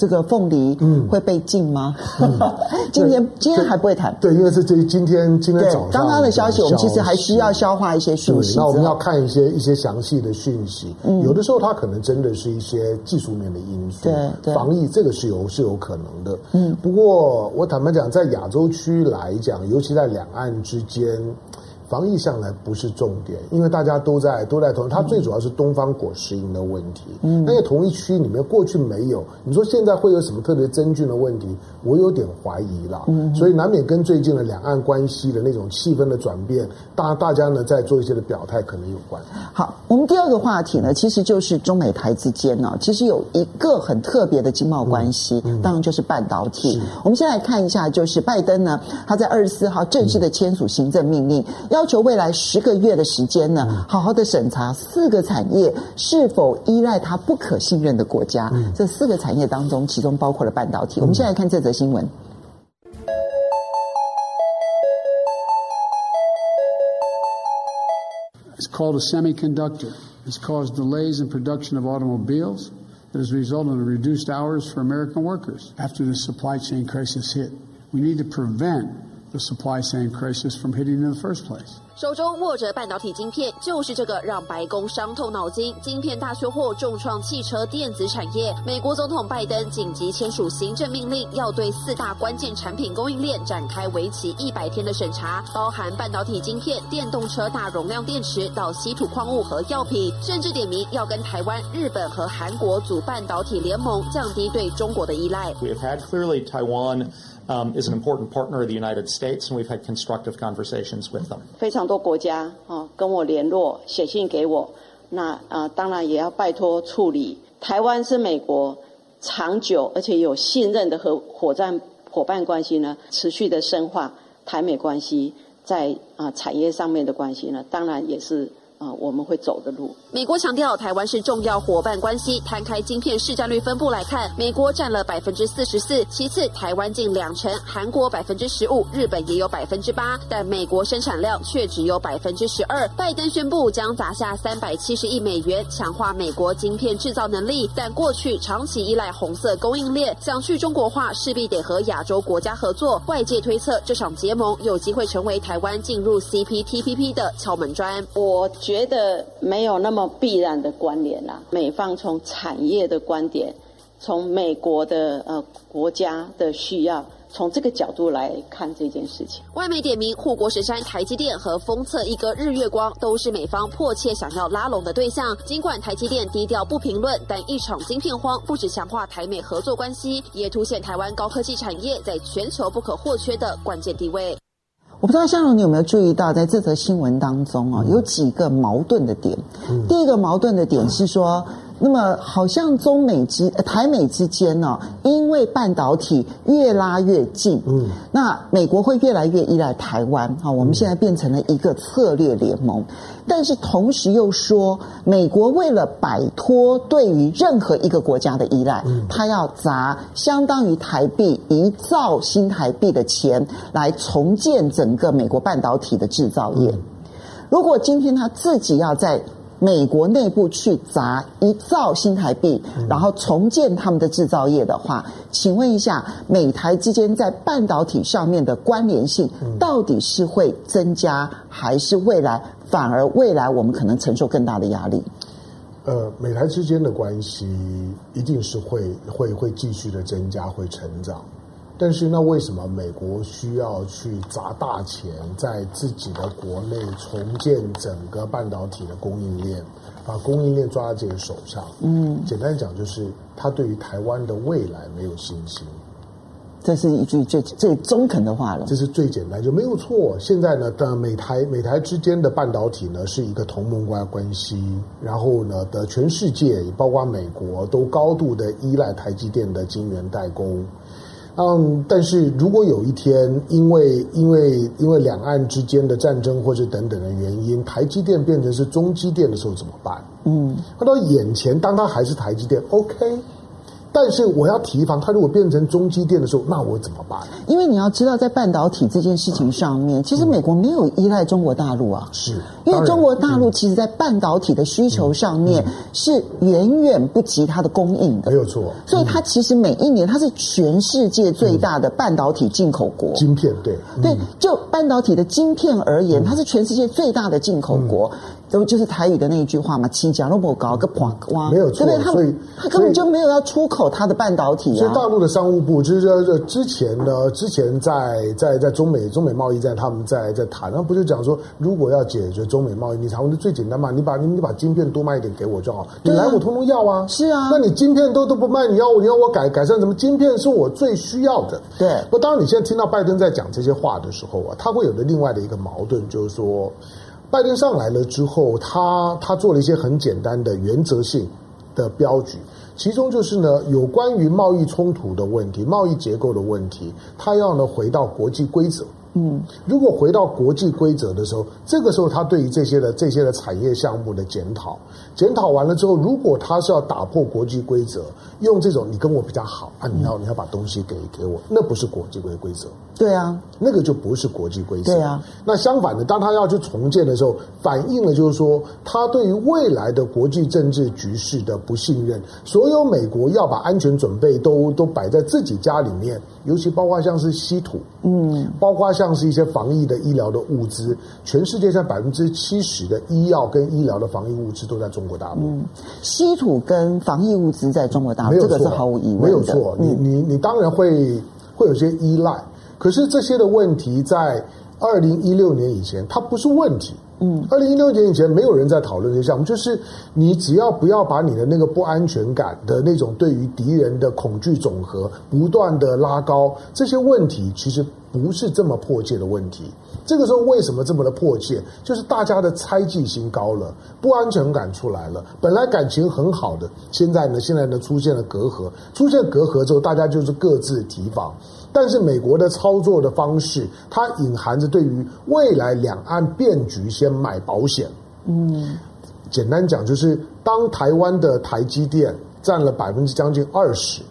这个凤梨嗯会被禁吗？嗯、今天对今天还不会谈。对，因为是这今天今天早上刚刚的消息，我们其实还需要消化一些讯息。那我们要看一些一些详细的讯息。嗯，有的时候它可能真的是一些技术面的因素。对，防疫这个是有是有可能的。嗯，不过我坦白讲，在亚洲区来讲，尤其在两岸之间。防疫向来不是重点，因为大家都在都在同，它最主要是东方果实蝇的问题。嗯，那个同一区里面过去没有，你说现在会有什么特别真菌的问题？我有点怀疑了。嗯，所以难免跟最近的两岸关系的那种气氛的转变，大大家呢在做一些的表态可能有关。好，我们第二个话题呢，其实就是中美台之间呢，其实有一个很特别的经贸关系，嗯嗯、当然就是半导体。我们先来看一下，就是拜登呢，他在二十四号正式的签署行政命令，要、嗯。要求未来十个月的时间呢，好好的审查四个产业是否依赖它不可信任的国家。嗯、这四个产业当中，其中包括了半导体。嗯、我们现在来看这则新闻。It's called a semiconductor. It's caused delays in production of automobiles. That has resulted in reduced hours for American workers. After the supply chain crisis hit, we need to prevent the supply chain crisis from hitting in the first place. 手中握着半导体晶片，就是这个让白宫伤透脑筋。晶片大缺货重创汽车电子产业。美国总统拜登紧急签署行政命令，要对四大关键产品供应链展开为期一百天的审查，包含半导体晶片、电动车大容量电池到稀土矿物和药品，甚至点名要跟台湾、日本和韩国组半导体联盟，降低对中国的依赖。We have had clearly Taiwan. Um, is an important partner of the United States, and we've had constructive conversations with them. 非常多国家啊跟我联络，写信给我。那啊，当然也要拜托处理。台湾是美国长久而且有信任的合伙战伙伴关系呢，持续的深化台美关系在啊产业上面的关系呢，当然也是。啊，我们会走的路。美国强调台湾是重要伙伴关系。摊开晶片市占率分布来看，美国占了百分之四十四，其次台湾近两成，韩国百分之十五，日本也有百分之八，但美国生产量却只有百分之十二。拜登宣布将砸下三百七十亿美元强化美国晶片制造能力，但过去长期依赖红色供应链，想去中国化势必得和亚洲国家合作。外界推测这场结盟有机会成为台湾进入 CPTPP 的敲门砖。我。觉得没有那么必然的关联啦。美方从产业的观点，从美国的呃国家的需要，从这个角度来看这件事情。外媒点名护国神山台积电和封测一哥日月光，都是美方迫切想要拉拢的对象。尽管台积电低调不评论，但一场晶片荒不止强化台美合作关系，也凸显台湾高科技产业在全球不可或缺的关键地位。我不知道向荣，你有没有注意到，在这则新闻当中啊，有几个矛盾的点。第一个矛盾的点是说。那么，好像中美之、呃、台美之间呢、哦，因为半导体越拉越近，嗯，那美国会越来越依赖台湾，好，我们现在变成了一个策略联盟，但是同时又说，美国为了摆脱对于任何一个国家的依赖，他要砸相当于台币一兆新台币的钱来重建整个美国半导体的制造业。如果今天他自己要在美国内部去砸一兆新台币，然后重建他们的制造业的话，请问一下，美台之间在半导体上面的关联性到底是会增加，还是未来反而未来我们可能承受更大的压力？呃，美台之间的关系一定是会会会继续的增加，会成长。但是，那为什么美国需要去砸大钱在自己的国内重建整个半导体的供应链，把供应链抓在自己手上？嗯，简单讲就是他对于台湾的未来没有信心。这是一句最最中肯的话了。这是最简单，就没有错。现在呢，的美台美台之间的半导体呢是一个同盟关关系，然后呢的全世界，包括美国，都高度的依赖台积电的晶圆代工。嗯，但是如果有一天，因为因为因为两岸之间的战争或者等等的原因，台积电变成是中积电的时候怎么办？嗯，那到眼前，当它还是台积电，OK。但是我要提防，它如果变成中积电的时候，那我怎么办？因为你要知道，在半导体这件事情上面，其实美国没有依赖中国大陆啊。是，因为中国大陆其实在半导体的需求上面是远远不及它的供应的。没有错。所以它其实每一年它是全世界最大的半导体进口国。晶片，对。对，就半导体的晶片而言，它是全世界最大的进口国。都就是台语的那一句话嘛，起价那么高，个破瓜，没有错，所以他根本就没有要出口他的半导体啊。所以大陆的商务部就是说，之前呢，之前在在在中美中美贸易战，他们在在谈，那不就讲说，如果要解决中美贸易，你谈的最简单嘛，你把你你把晶片多卖一点给我就好，你来我通通要啊。是啊，那你晶片都都不卖，你要你要我改改善什么？晶片是我最需要的。对。不，当然你现在听到拜登在讲这些话的时候啊，他会有的另外的一个矛盾，就是说。拜登上来了之后，他他做了一些很简单的原则性的标举，其中就是呢，有关于贸易冲突的问题、贸易结构的问题，他要呢回到国际规则。嗯，如果回到国际规则的时候，这个时候他对于这些的这些的产业项目的检讨，检讨完了之后，如果他是要打破国际规则，用这种你跟我比较好啊，你要你要把东西给给我，那不是国际规规则。对啊，那个就不是国际规则。对啊，那相反的，当他要去重建的时候，反映了就是说，他对于未来的国际政治局势的不信任。所有美国要把安全准备都都摆在自己家里面，尤其包括像是稀土，嗯，包括像是一些防疫的医疗的物资，全世界上百分之七十的医药跟医疗的防疫物资都在中国大陆。嗯，稀土跟防疫物资在中国大陆，这个是毫无疑问的。没有错，你你你当然会会有些依赖。可是这些的问题在二零一六年以前，它不是问题，嗯，二零一六年以前没有人在讨论这些项目，就是你只要不要把你的那个不安全感的那种对于敌人的恐惧总和不断的拉高，这些问题其实不是这么迫切的问题。这个时候为什么这么的迫切？就是大家的猜忌心高了，不安全感出来了。本来感情很好的，现在呢，现在呢出现了隔阂，出现隔阂之后，大家就是各自提防。但是美国的操作的方式，它隐含着对于未来两岸变局先买保险。嗯，简单讲就是，当台湾的台积电占了百分之将近二十。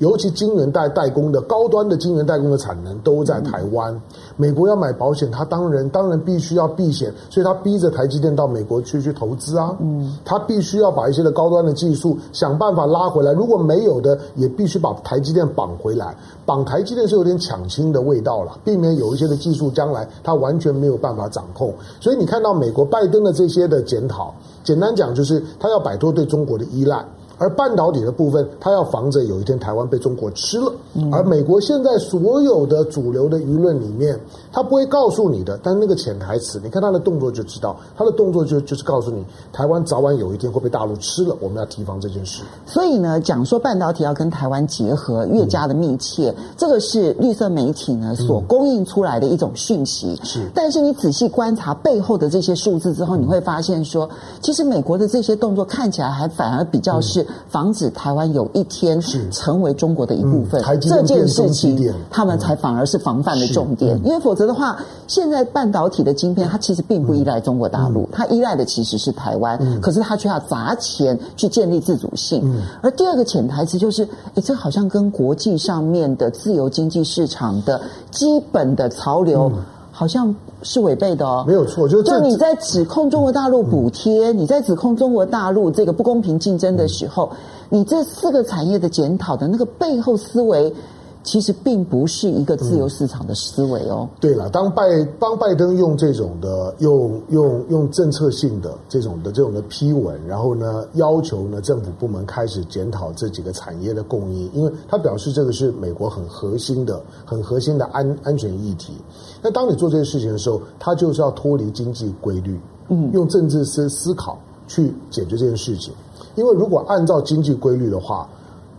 尤其晶圆代代工的高端的晶圆代工的产能都在台湾，美国要买保险，他当然当然必须要避险，所以他逼着台积电到美国去去投资啊，嗯，他必须要把一些的高端的技术想办法拉回来，如果没有的，也必须把台积电绑回来，绑台积电是有点抢亲的味道了，避免有一些的技术将来他完全没有办法掌控，所以你看到美国拜登的这些的检讨，简单讲就是他要摆脱对中国的依赖。而半导体的部分，它要防着有一天台湾被中国吃了。而美国现在所有的主流的舆论里面，他不会告诉你的，但那个潜台词，你看他的动作就知道，他的动作就就是告诉你，台湾早晚有一天会被大陆吃了，我们要提防这件事。所以呢，讲说半导体要跟台湾结合越加的密切，嗯、这个是绿色媒体呢所供应出来的一种讯息。是，但是你仔细观察背后的这些数字之后，你会发现说，其实美国的这些动作看起来还反而比较是。防止台湾有一天成为中国的一部分，嗯、这件事情他们才反而是防范的重点。嗯、因为否则的话，现在半导体的晶片它其实并不依赖中国大陆，嗯、它依赖的其实是台湾。嗯、可是它却要砸钱去建立自主性。嗯、而第二个潜台词就是，哎，这好像跟国际上面的自由经济市场的基本的潮流。嗯好像是违背的哦，没有错，就就你在指控中国大陆补贴，你在指控中国大陆这个不公平竞争的时候，你这四个产业的检讨的那个背后思维。其实并不是一个自由市场的思维哦。嗯、对了，当拜当拜登用这种的用用用政策性的这种的这种的批文，然后呢要求呢政府部门开始检讨这几个产业的供应，因为他表示这个是美国很核心的、很核心的安安全议题。那当你做这些事情的时候，他就是要脱离经济规律，嗯，用政治思思考去解决这件事情。因为如果按照经济规律的话，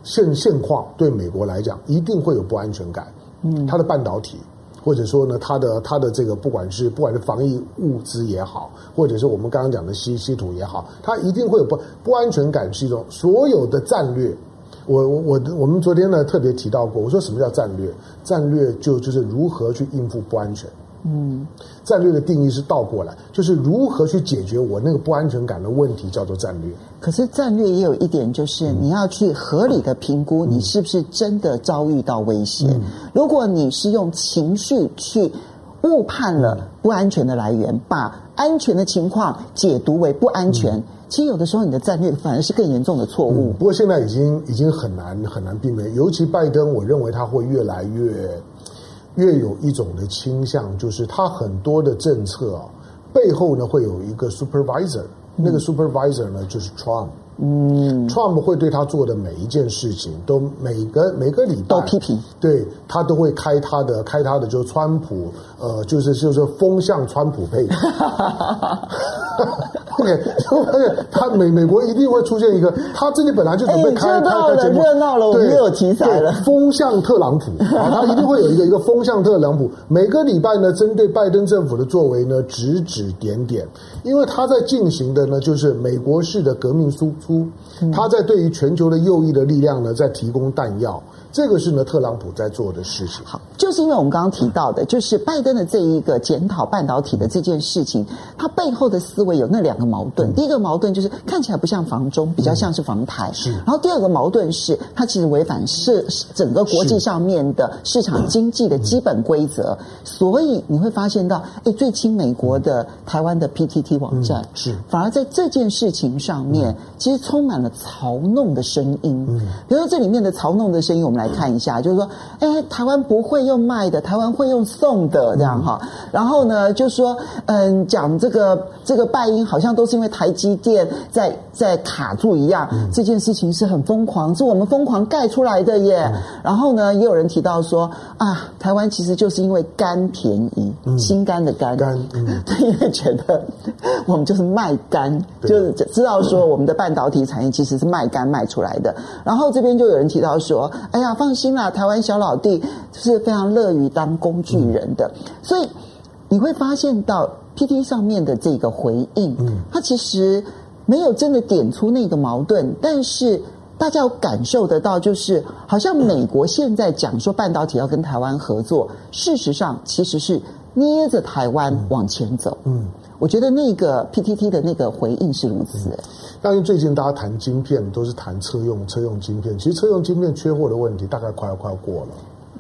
现现况对美国来讲一定会有不安全感，嗯，它的半导体或者说呢，它的它的这个不管是不管是防疫物资也好，或者是我们刚刚讲的稀稀土也好，它一定会有不不安全感，是一种所有的战略。我我我我们昨天呢特别提到过，我说什么叫战略？战略就就是如何去应付不安全。嗯，战略的定义是倒过来，就是如何去解决我那个不安全感的问题，叫做战略。可是战略也有一点，就是你要去合理的评估你是不是真的遭遇到威胁。嗯，如果你是用情绪去误判了不安全的来源，把安全的情况解读为不安全，嗯，其实有的时候你的战略反而是更严重的错误。嗯，不过现在已经已经很难很难避免，尤其拜登，我认为他会越来越。越有一种的倾向，就是他很多的政策啊，背后呢会有一个 supervisor，那个 supervisor 呢就是 Trump。嗯，Trump 会对他做的每一件事情，都每个每个礼拜都批评，对他都会开他的开他的，就是川普，呃，就是就是风向川普配。OK，他美美国一定会出现一个，他这里本来就准备开开开节目，热闹了，我们有题材了，风向特朗普啊，他一定会有一个一个风向特朗普，每个礼拜呢，针对拜登政府的作为呢，指指点点，因为他在进行的呢，就是美国式的革命输出。他在对于全球的右翼的力量呢，在提供弹药。这个是呢，特朗普在做的事情。好，就是因为我们刚刚提到的，就是拜登的这一个检讨半导体的这件事情，它背后的思维有那两个矛盾。第一个矛盾就是看起来不像防中，比较像是防台。是。然后第二个矛盾是，它其实违反是整个国际上面的市场经济的基本规则。所以你会发现到，哎，最亲美国的台湾的 PTT 网站，是反而在这件事情上面，其实充满了嘲弄的声音。嗯。比如说这里面的嘲弄的声音，我们。来看一下，就是说，哎，台湾不会用卖的，台湾会用送的这样哈。然后呢，就说，嗯，讲这个这个拜因好像都是因为台积电在在卡住一样，这件事情是很疯狂，是我们疯狂盖出来的耶。然后呢，也有人提到说，啊，台湾其实就是因为肝便宜，心肝的肝，肝，嗯，因为觉得 我们就是卖肝，就是知道说我们的半导体产业其实是卖肝卖出来的。然后这边就有人提到说，哎呀，放心啦，台湾小老弟是非常乐于当工具人的，所以。你会发现到 PT 上面的这个回应，嗯，它其实没有真的点出那个矛盾，但是大家有感受得到，就是好像美国现在讲说半导体要跟台湾合作，事实上其实是捏着台湾往前走。嗯，我觉得那个 PTT 的那个回应是如此。因为，最近大家谈晶片都是谈车用车用晶片，其实车用晶片缺货的问题大概快要快要过了。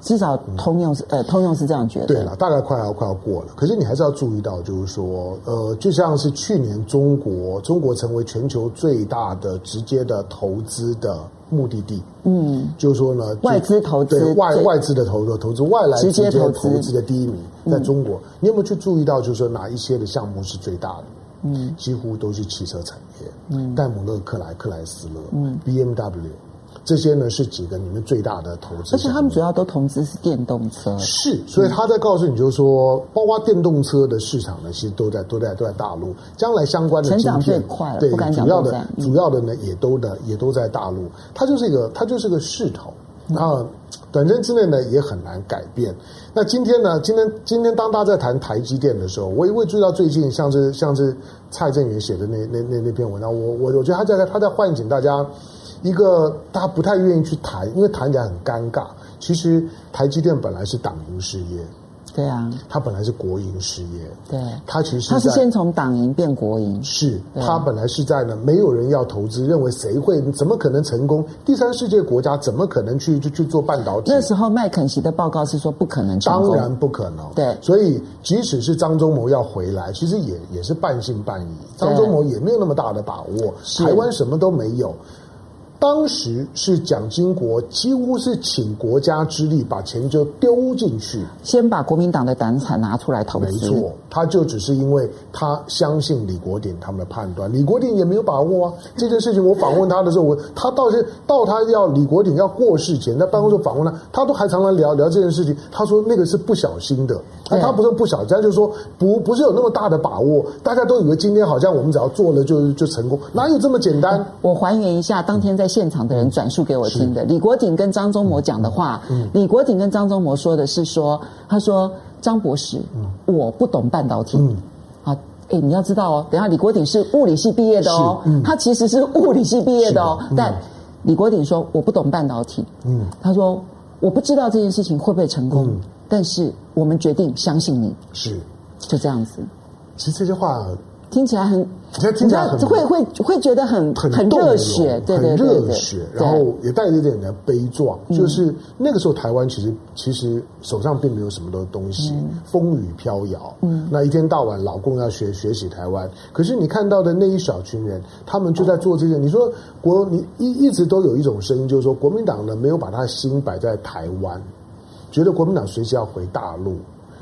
至少通用是、嗯、呃，通用是这样觉得。对了，大概快要快要过了。可是你还是要注意到，就是说，呃，就像是去年中国，中国成为全球最大的直接的投资的目的地。嗯，就是说呢，外资投资对外外资的投资投资外来直接投资的第一名在中国。嗯、你有没有去注意到，就是说哪一些的项目是最大的？嗯，几乎都是汽车产业。嗯，戴姆勒、克莱、克莱斯勒。嗯，BMW。这些呢是几个里面最大的投资，而且他们主要都投资是电动车。是，所以他在告诉你，就是说，包括电动车的市场呢，其实都在都在都在大陆，将来相关的成长最快了，对，主要的主要的呢，也都的也都在大陆。它就是一个，它就是个势头，然后短时间之内呢也很难改变。那今天呢，今天今天当大家在谈台积电的时候，我也会注意到最近像是像是蔡正元写的那那那那篇文章，我我我觉得他在他在唤醒大家。一个大家不太愿意去谈，因为谈起来很尴尬。其实台积电本来是党营事业，对啊，它本来是国营事业，对，它其实它是先从党营变国营，是它本来是在呢，没有人要投资，认为谁会怎么可能成功？第三世界国家怎么可能去去去做半导体？那时候麦肯锡的报告是说不可能成功，当然不可能。对，所以即使是张忠谋要回来，其实也也是半信半疑。张忠谋也没有那么大的把握，台湾什么都没有。当时是蒋经国几乎是请国家之力把钱就丢进去，先把国民党的党产拿出来投资。没错，他就只是因为他相信李国鼎他们的判断，李国鼎也没有把握啊。这件事情我访问他的时候，我他到现到他要李国鼎要过世前，在办公室访问他，他都还常常聊聊这件事情。他说那个是不小心的，他不是不小心，他就是说不不是有那么大的把握。大家都以为今天好像我们只要做了就就成功，哪有这么简单？我还原一下当天在。现场的人转述给我听的，李国鼎跟张忠谋讲的话，李国鼎跟张忠谋说的是说，他说张博士，我不懂半导体，啊，哎，你要知道哦，等下李国鼎是物理系毕业的哦，他其实是物理系毕业的哦，但李国鼎说我不懂半导体，嗯，他说我不知道这件事情会不会成功，但是我们决定相信你，是。就这样子。其实这句话。听起来很，听起来很会会会觉得很很很热血，对对对，很热血，然后也带着一点点悲壮。就是那个时候，台湾其实其实手上并没有什么的东西，风雨飘摇。嗯，那一天到晚，老共要学学习台湾，可是你看到的那一小群人，他们就在做这件。你说国，你一一直都有一种声音，就是说国民党呢没有把他的心摆在台湾，觉得国民党随时要回大陆，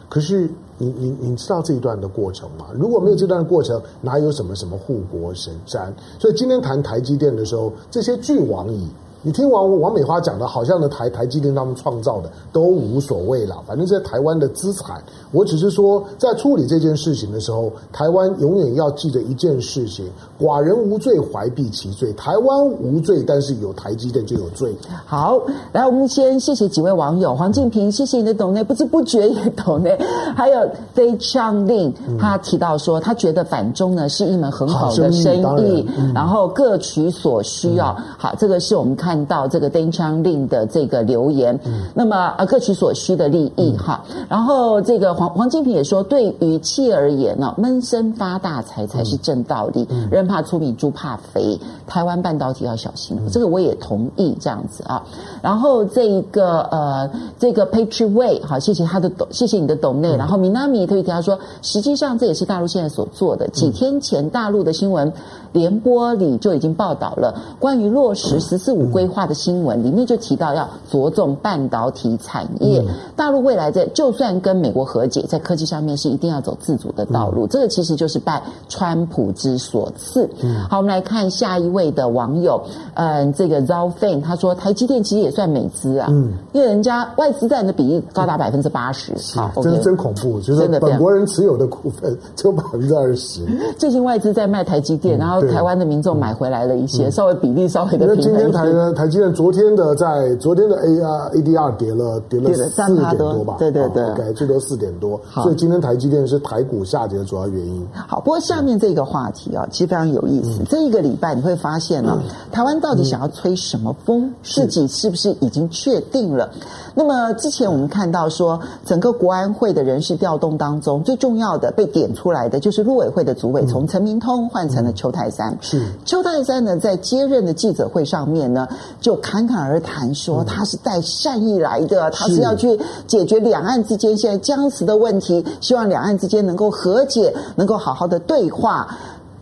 可是。你你你知道这一段的过程吗？如果没有这段的过程，哪有什么什么护国神山？所以今天谈台积电的时候，这些巨王椅。你听完王美花讲的，好像的台台积电他们创造的都无所谓了，反正是台湾的资产。我只是说，在处理这件事情的时候，台湾永远要记得一件事情：寡人无罪，怀璧其罪。台湾无罪，但是有台积电就有罪。好，来，我们先谢谢几位网友，黄静平，谢谢你的懂内，不知不觉也懂内，还有 Day Chang Lin，他提到说，他觉得反中呢是一门很好的生意，然后各取所需啊。嗯、好，这个是我们看。看到这个 Deng Chanling 的这个留言，嗯、那么啊各取所需的利益哈，嗯、然后这个黄黄金平也说，对于企业而言呢，闷声发大财才是正道理，嗯、人怕出名猪怕肥，台湾半导体要小心，嗯、这个我也同意这样子啊。然后这一个呃这个 Patriot Way 好，谢谢他的谢谢你的懂内，嗯、然后 Minami 特别提到说，实际上这也是大陆现在所做的，几天前大陆的新闻联播里就已经报道了关于落实十四五规。规划的新闻里面就提到要着重半导体产业。大陆未来在就算跟美国和解，在科技上面是一定要走自主的道路。这个其实就是拜川普之所赐。好，我们来看下一位的网友，嗯，这个 Zalfan 他说台积电其实也算美资啊，嗯，因为人家外资占的比例高达百分之八十，好，这是真恐怖，就是本国人持有的股份只有百分之二十。最近外资在卖台积电，然后台湾的民众买回来了一些，稍微比例稍微的平衡一些。那今天台呢？台积电昨天的在昨天的 A R A D R 跌了跌了四点多吧？对对对最多四点多。所以今天台积电是台股下跌的主要原因。好，不过下面这个话题啊，其实非常有意思。这一个礼拜你会发现呢，台湾到底想要吹什么风？自己是不是已经确定了？那么之前我们看到说，整个国安会的人事调动当中，最重要的被点出来的就是陆委会的主委从陈明通换成了邱泰山。是邱泰山呢，在接任的记者会上面呢，就侃侃而谈说，他是带善意来的，他是要去解决两岸之间现在僵持的问题，希望两岸之间能够和解，能够好好的对话。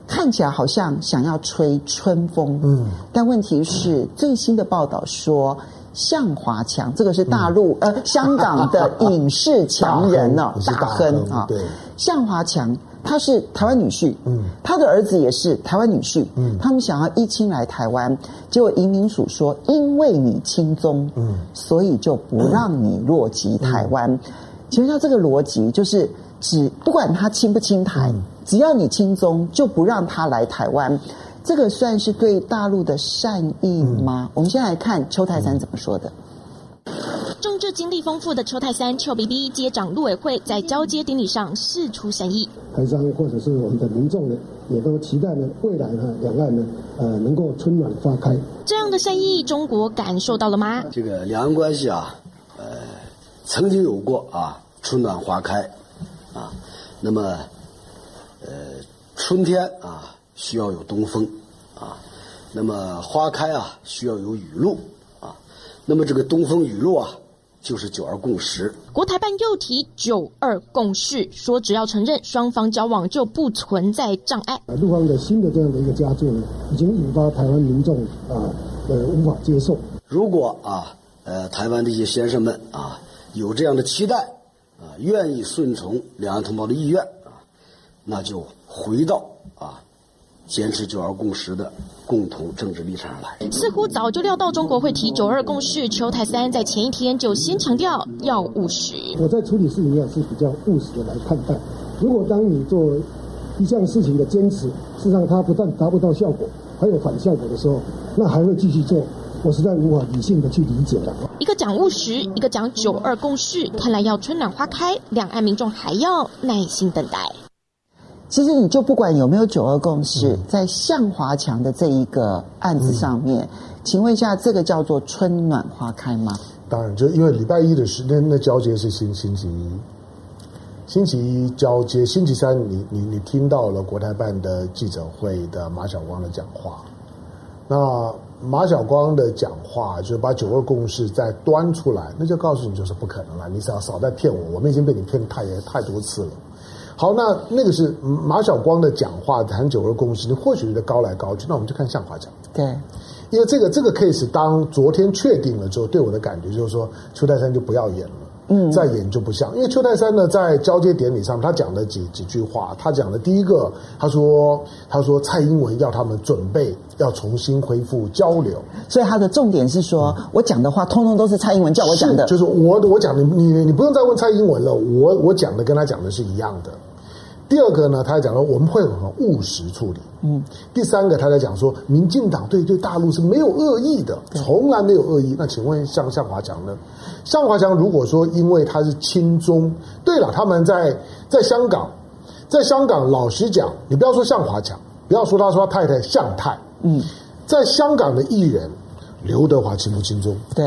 看起来好像想要吹春风，嗯，但问题是最新的报道说。向华强，这个是大陆、嗯、呃香港的影视强人 呢，大亨啊。对，向华强他是台湾女婿，嗯，他的儿子也是台湾女婿，嗯，他们想要一亲来台湾，结果移民署说，因为你亲宗，嗯，所以就不让你落籍台湾。嗯、请问一下，这个逻辑就是只不管他亲不亲台，嗯、只要你亲宗，就不让他来台湾。这个算是对大陆的善意吗？嗯、我们先来看邱泰山怎么说的。政治经历丰富的邱泰三，邱 BB 接掌陆委会，在交接典礼上释出善意。台商或者是我们的民众呢，也都期待呢，未来呢，两岸呢，呃，能够春暖花开。这样的善意，中国感受到了吗？这个两岸关系啊，呃，曾经有过啊，春暖花开啊，那么，呃，春天啊。需要有东风，啊，那么花开啊，需要有雨露，啊，那么这个东风雨露啊，就是九二共识。国台办又提九二共识，说只要承认双方交往就不存在障碍。陆方的新的这样的一个佳作呢，已经引发台湾民众啊呃无法接受。如果啊呃台湾的一些先生们啊有这样的期待啊，愿意顺从两岸同胞的意愿啊，那就回到啊。坚持九二共识的共同政治立场上来，似乎早就料到中国会提九二共识。邱泰三在前一天就先强调要务实。我在处理事情上是比较务实的来看待。如果当你做一项事情的坚持，事实上它不但达不到效果，还有反效果的时候，那还会继续做，我实在无法理性的去理解了。一个讲务实，一个讲九二共识，看来要春暖花开，两岸民众还要耐心等待。其实你就不管有没有九二共识，嗯、在向华强的这一个案子上面，嗯、请问一下，这个叫做春暖花开吗？当然，就因为礼拜一的时间那交接是星星期一，星期一交接，星期三你你你听到了国台办的记者会的马晓光的讲话，那马晓光的讲话就是把九二共识再端出来，那就告诉你就是不可能了，你只要少在骗我，我们已经被你骗太太多次了。好，那那个是马晓光的讲话谈九二共识，你或许觉得高来高去，那我们就看向华讲。对，因为这个这个 case 当昨天确定了之后，对我的感觉就是说，邱泰山就不要演了，嗯，再演就不像。因为邱泰山呢，在交接典礼上，他讲了几几句话，他讲的第一个，他说他说蔡英文要他们准备要重新恢复交流，所以他的重点是说、嗯、我讲的话，通通都是蔡英文叫我讲的，就是我我讲的，你你不用再问蔡英文了，我我讲的跟他讲的是一样的。第二个呢，他在讲说我们会很务实处理。嗯，第三个他在讲说，民进党对对大陆是没有恶意的，从来没有恶意。那请问向向华强呢？向华强如果说因为他是亲中，对了，他们在在香港，在香港老实讲，你不要说向华强，不要说他说他太太向太，嗯，在香港的艺人刘德华亲不亲中？对。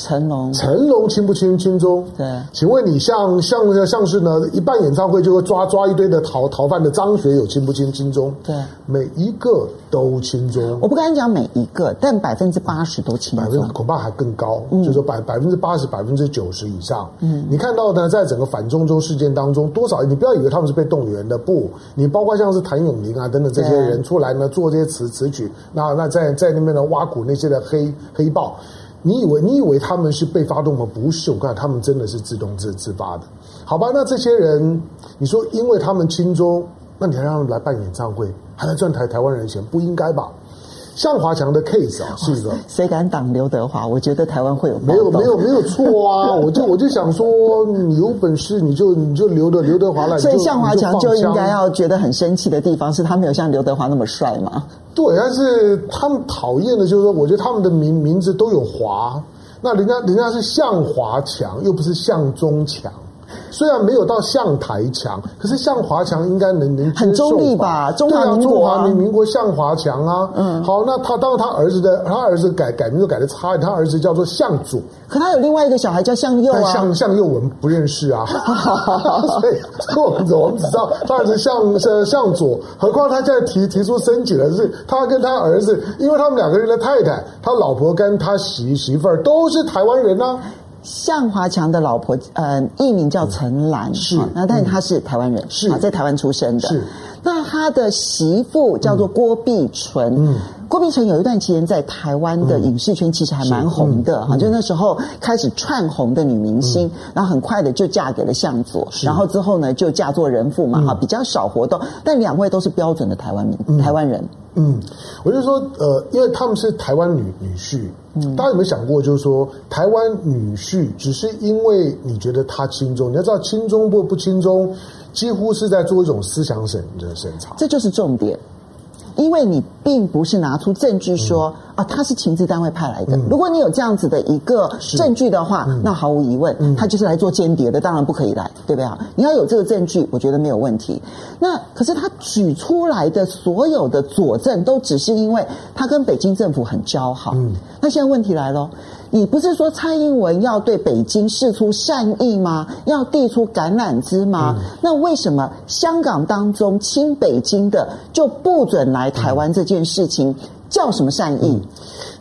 成龙，成龙亲不亲亲中？对，请问你像像像是呢，一办演唱会就会抓抓一堆的逃逃犯的张学友亲不亲亲中？对，每一个都亲中。我不敢讲每一个，但百分之八十都亲中，百分恐怕还更高，嗯、就是说百百分之八十、百分之九十以上。嗯，你看到呢，在整个反中中事件当中，多少你不要以为他们是被动员的，不，你包括像是谭咏麟啊等等这些人出来呢做这些词词曲，那那在在那边呢挖苦那些的黑黑豹。你以为你以为他们是被发动吗？不是，我看他们真的是自动自自发的。好吧，那这些人，你说因为他们轻中，那你还让他们来办演唱会，还来赚台台湾人钱，不应该吧？向华强的 case 啊，是一个谁敢挡刘德华？我觉得台湾会有没有没有没有错啊！我就我就想说，你有本事你就你就留着刘德华来。所以向华强就应该要觉得很生气的地方是他没有像刘德华那么帅嘛？对，但是他们讨厌的就是说，我觉得他们的名名字都有华，那人家人家是向华强，又不是向中强。虽然没有到向台强，可是向华强应该能能很中立吧？中华民国、啊、中华民民国向华强啊。嗯，好，那他当然他儿子的他儿子改改名字改的差，他儿子叫做向左。可他有另外一个小孩叫向右啊。向向右我们不认识啊。所以我们我们只知道他儿子向向向左。何况他现在提提出申请的是他跟他儿子，因为他们两个人的太太，他老婆跟他媳媳妇儿都是台湾人呢、啊。向华强的老婆，呃，艺名叫陈岚，是，那但是他是台湾人，是。啊，在台湾出生的，是。那他的媳妇叫做郭碧纯，嗯，郭碧纯有一段期间在台湾的影视圈其实还蛮红的哈，就那时候开始串红的女明星，然后很快的就嫁给了向佐，然后之后呢就嫁做人妇嘛，哈，比较少活动，但两位都是标准的台湾民，台湾人。嗯，我就说，呃，因为他们是台湾女女婿，嗯，大家有没有想过，就是说，台湾女婿只是因为你觉得他轻中，你要知道轻中或不轻中，几乎是在做一种思想审的审查，这就是重点。因为你并不是拿出证据说、嗯、啊，他是情治单位派来的。嗯、如果你有这样子的一个证据的话，嗯、那毫无疑问，嗯、他就是来做间谍的，当然不可以来，对不对啊？你要有这个证据，我觉得没有问题。那可是他举出来的所有的佐证，都只是因为他跟北京政府很交好。嗯、那现在问题来了。你不是说蔡英文要对北京释出善意吗？要递出橄榄枝吗？嗯、那为什么香港当中亲北京的就不准来台湾这件事情叫什么善意？嗯、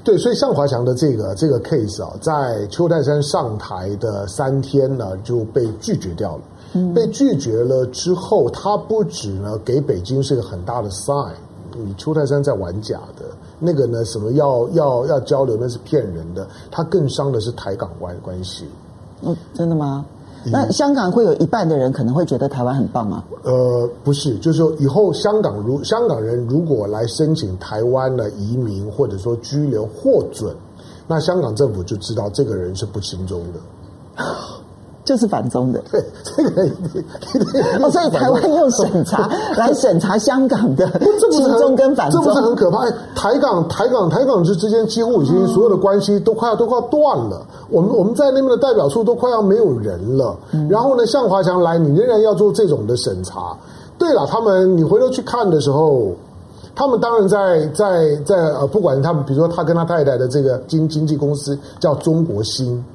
对，所以向华强的这个这个 case 啊，在邱泰山上台的三天呢就被拒绝掉了。嗯、被拒绝了之后，他不止呢给北京是一个很大的 sign，你邱泰山在玩假的。那个呢？什么要要要交流？那是骗人的。他更伤的是台港关关系。嗯，真的吗？那香港会有一半的人可能会觉得台湾很棒吗？呃，不是，就是说以后香港如香港人如果来申请台湾的移民或者说居留获准，那香港政府就知道这个人是不轻松的。就是反中的，对，这个 哦，所以台湾用审查来审查香港的 亲中跟反中，这不是很可怕？台港、台港、台港之之间几乎已经所有的关系都快要都快要断了。我们我们在那边的代表处都快要没有人了。然后呢，向华强来，你仍然要做这种的审查。对了，他们你回头去看的时候，他们当然在在在呃，不管他们，比如说他跟他太太的这个经经纪公司叫中国星。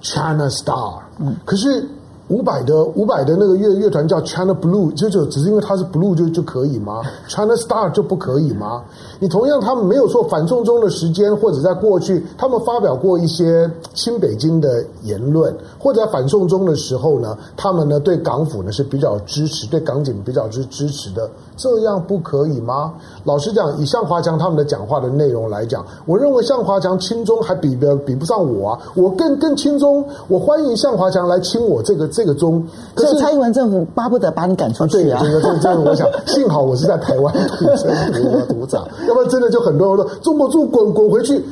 China Star，嗯，可是伍佰的伍佰的那个乐乐团叫 China Blue，就就只是因为它是 Blue 就就可以吗？China Star 就不可以吗？你同样他们没有说反送中的时间，或者在过去他们发表过一些亲北京的言论，或者在反送中的时候呢，他们呢对港府呢是比较支持，对港警比较支支持的。这样不可以吗？老实讲，以向华强他们的讲话的内容来讲，我认为向华强亲中还比不比不上我啊！我更更亲中，我欢迎向华强来亲我这个这个中。可是蔡英文政府巴不得把你赶出去啊！对，这个这个，我想幸好我是在台湾土生土土长，要不然真的就很多人说中国住滚滚回去。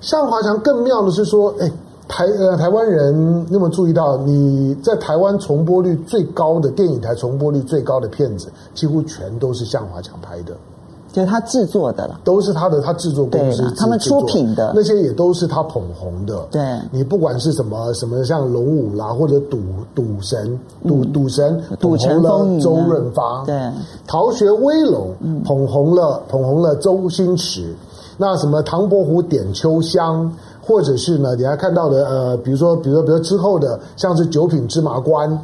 向华强更妙的是说，哎。台呃，台湾人有没有注意到，你在台湾重播率最高的电影台重播率最高的片子，几乎全都是向华强拍的，就是他制作的了，都是他的他制作公司，他们出品的。那些也都是他捧红的。对，你不管是什么什么像龙五啦，或者赌赌神赌赌神赌城了周润发，对，逃学威龙捧红了捧红了周星驰，那什么唐伯虎点秋香。或者是呢，你还看到的呃，比如说，比如说，比如之后的，像是九品芝麻官，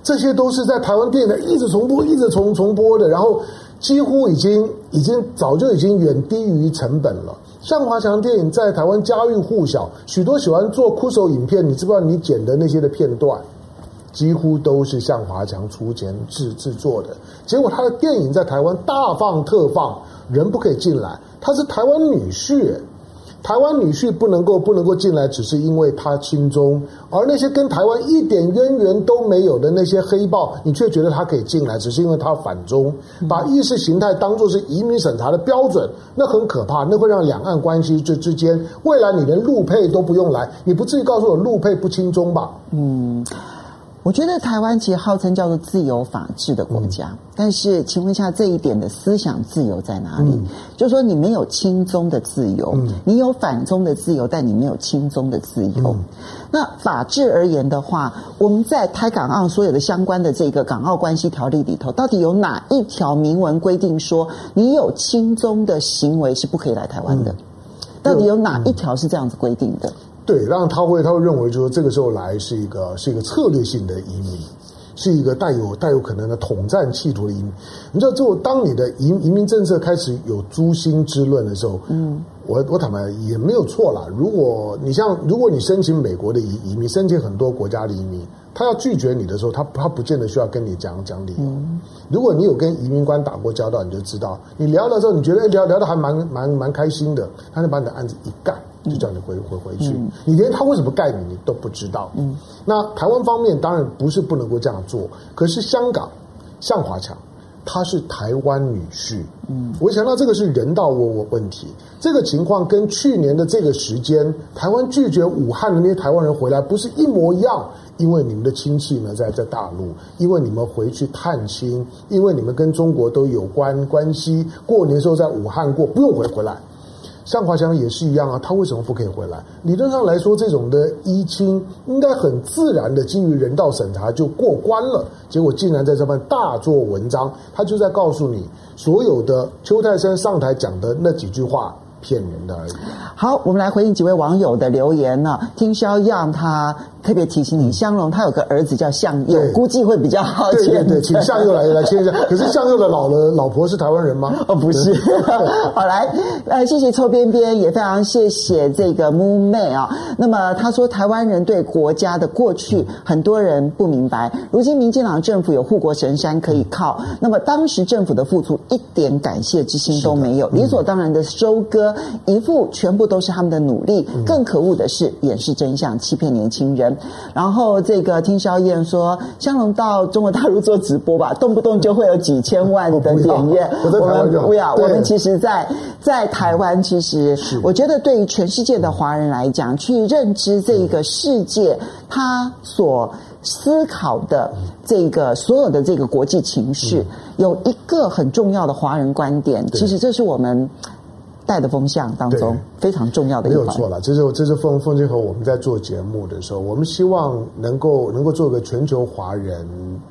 这些都是在台湾电影一直重播、一直重重播的，然后几乎已经已经早就已经远低于成本了。向华强电影在台湾家喻户晓，许多喜欢做酷手影片，你知不知道你剪的那些的片段，几乎都是向华强出钱制制作的。结果他的电影在台湾大放特放，人不可以进来，他是台湾女婿。台湾女婿不能够不能够进来，只是因为他亲中，而那些跟台湾一点渊源都没有的那些黑豹，你却觉得他可以进来，只是因为他反中，把意识形态当作是移民审查的标准，那很可怕，那会让两岸关系这之间，未来你连陆配都不用来，你不至于告诉我陆配不亲中吧？嗯。我觉得台湾其实号称叫做自由法治的国家，嗯、但是请问一下，这一点的思想自由在哪里？嗯、就是说，你没有亲中的自由，嗯、你有反中的自由，但你没有亲中的自由。嗯、那法治而言的话，我们在台港澳所有的相关的这个港澳关系条例里头，到底有哪一条明文规定说你有亲中的行为是不可以来台湾的？嗯、到底有哪一条是这样子规定的？对，让他会他会认为，就是这个时候来是一个是一个策略性的移民，是一个带有带有可能的统战企图的移民。你知道，就当你的移移民政策开始有诛心之论的时候，嗯，我我坦白也没有错啦。如果你像如果你申请美国的移移民，申请很多国家的移民，他要拒绝你的时候，他他不见得需要跟你讲讲理由。嗯、如果你有跟移民官打过交道，你就知道，你聊的时候，你觉得聊聊的还蛮蛮蛮开心的，他就把你的案子一盖。就叫你回回回去，嗯、你连他为什么盖你，你都不知道。嗯，那台湾方面当然不是不能够这样做，可是香港向华强他是台湾女婿，嗯，我想到这个是人道问问题。这个情况跟去年的这个时间，台湾拒绝武汉的那些台湾人回来，不是一模一样？因为你们的亲戚呢在在大陆，因为你们回去探亲，因为你们跟中国都有关关系，过年时候在武汉过，不用回回来。向华强也是一样啊，他为什么不可以回来？理论上来说，这种的依亲应该很自然的基于人道审查就过关了，结果竟然在这边大做文章，他就在告诉你，所有的邱泰山上台讲的那几句话。骗人的而已。好，我们来回应几位网友的留言呢。听肖样他特别提醒你，香龙他有个儿子叫向佑，估计会比较好签。对对对，请向佑来来签一下。可是向佑的老了老婆是台湾人吗？哦，不是。好来，呃，谢谢臭边边，也非常谢谢这个 Moon 妹啊。那么他说，台湾人对国家的过去，很多人不明白。如今民进党政府有护国神山可以靠，那么当时政府的付出一点感谢之心都没有，理所当然的收割。一副全部都是他们的努力，更可恶的是掩饰真相、欺骗年轻人。然后这个听萧燕说，香龙到中国大陆做直播吧，动不动就会有几千万的点阅。我们不要，我们其实在在台湾，其实我觉得对于全世界的华人来讲，去认知这个世界，他所思考的这个所有的这个国际情绪，有一个很重要的华人观点，其实这是我们。带的风向当中非常重要的一环，没有错了。这是这是凤凤金和我们在做节目的时候，我们希望能够能够做个全球华人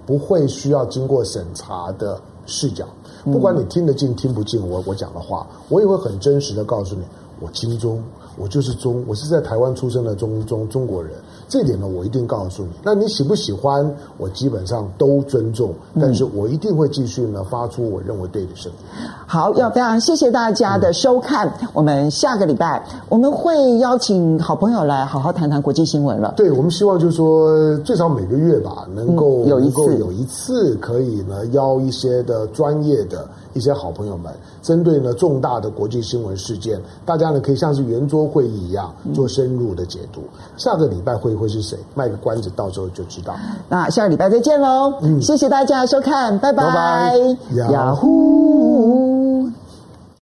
不会需要经过审查的视角。不管你听得进听不进我我讲的话，我也会很真实的告诉你，我亲中，我就是中，我是在台湾出生的中中中国人。这点呢，我一定告诉你。那你喜不喜欢？我基本上都尊重，但是我一定会继续呢发出我认为对的声音。好，要非常谢谢大家的收看。嗯、我们下个礼拜我们会邀请好朋友来好好谈谈国际新闻了。对，我们希望就是说最少每个月吧，能够、嗯、有一次有一次可以呢邀一些的专业的一些好朋友们，针对呢重大的国际新闻事件，大家呢可以像是圆桌会议一样做深入的解读。嗯、下个礼拜会。会是谁？卖个关子，到时候就知道。那下个礼拜再见喽！嗯，谢谢大家收看，拜拜。雅虎。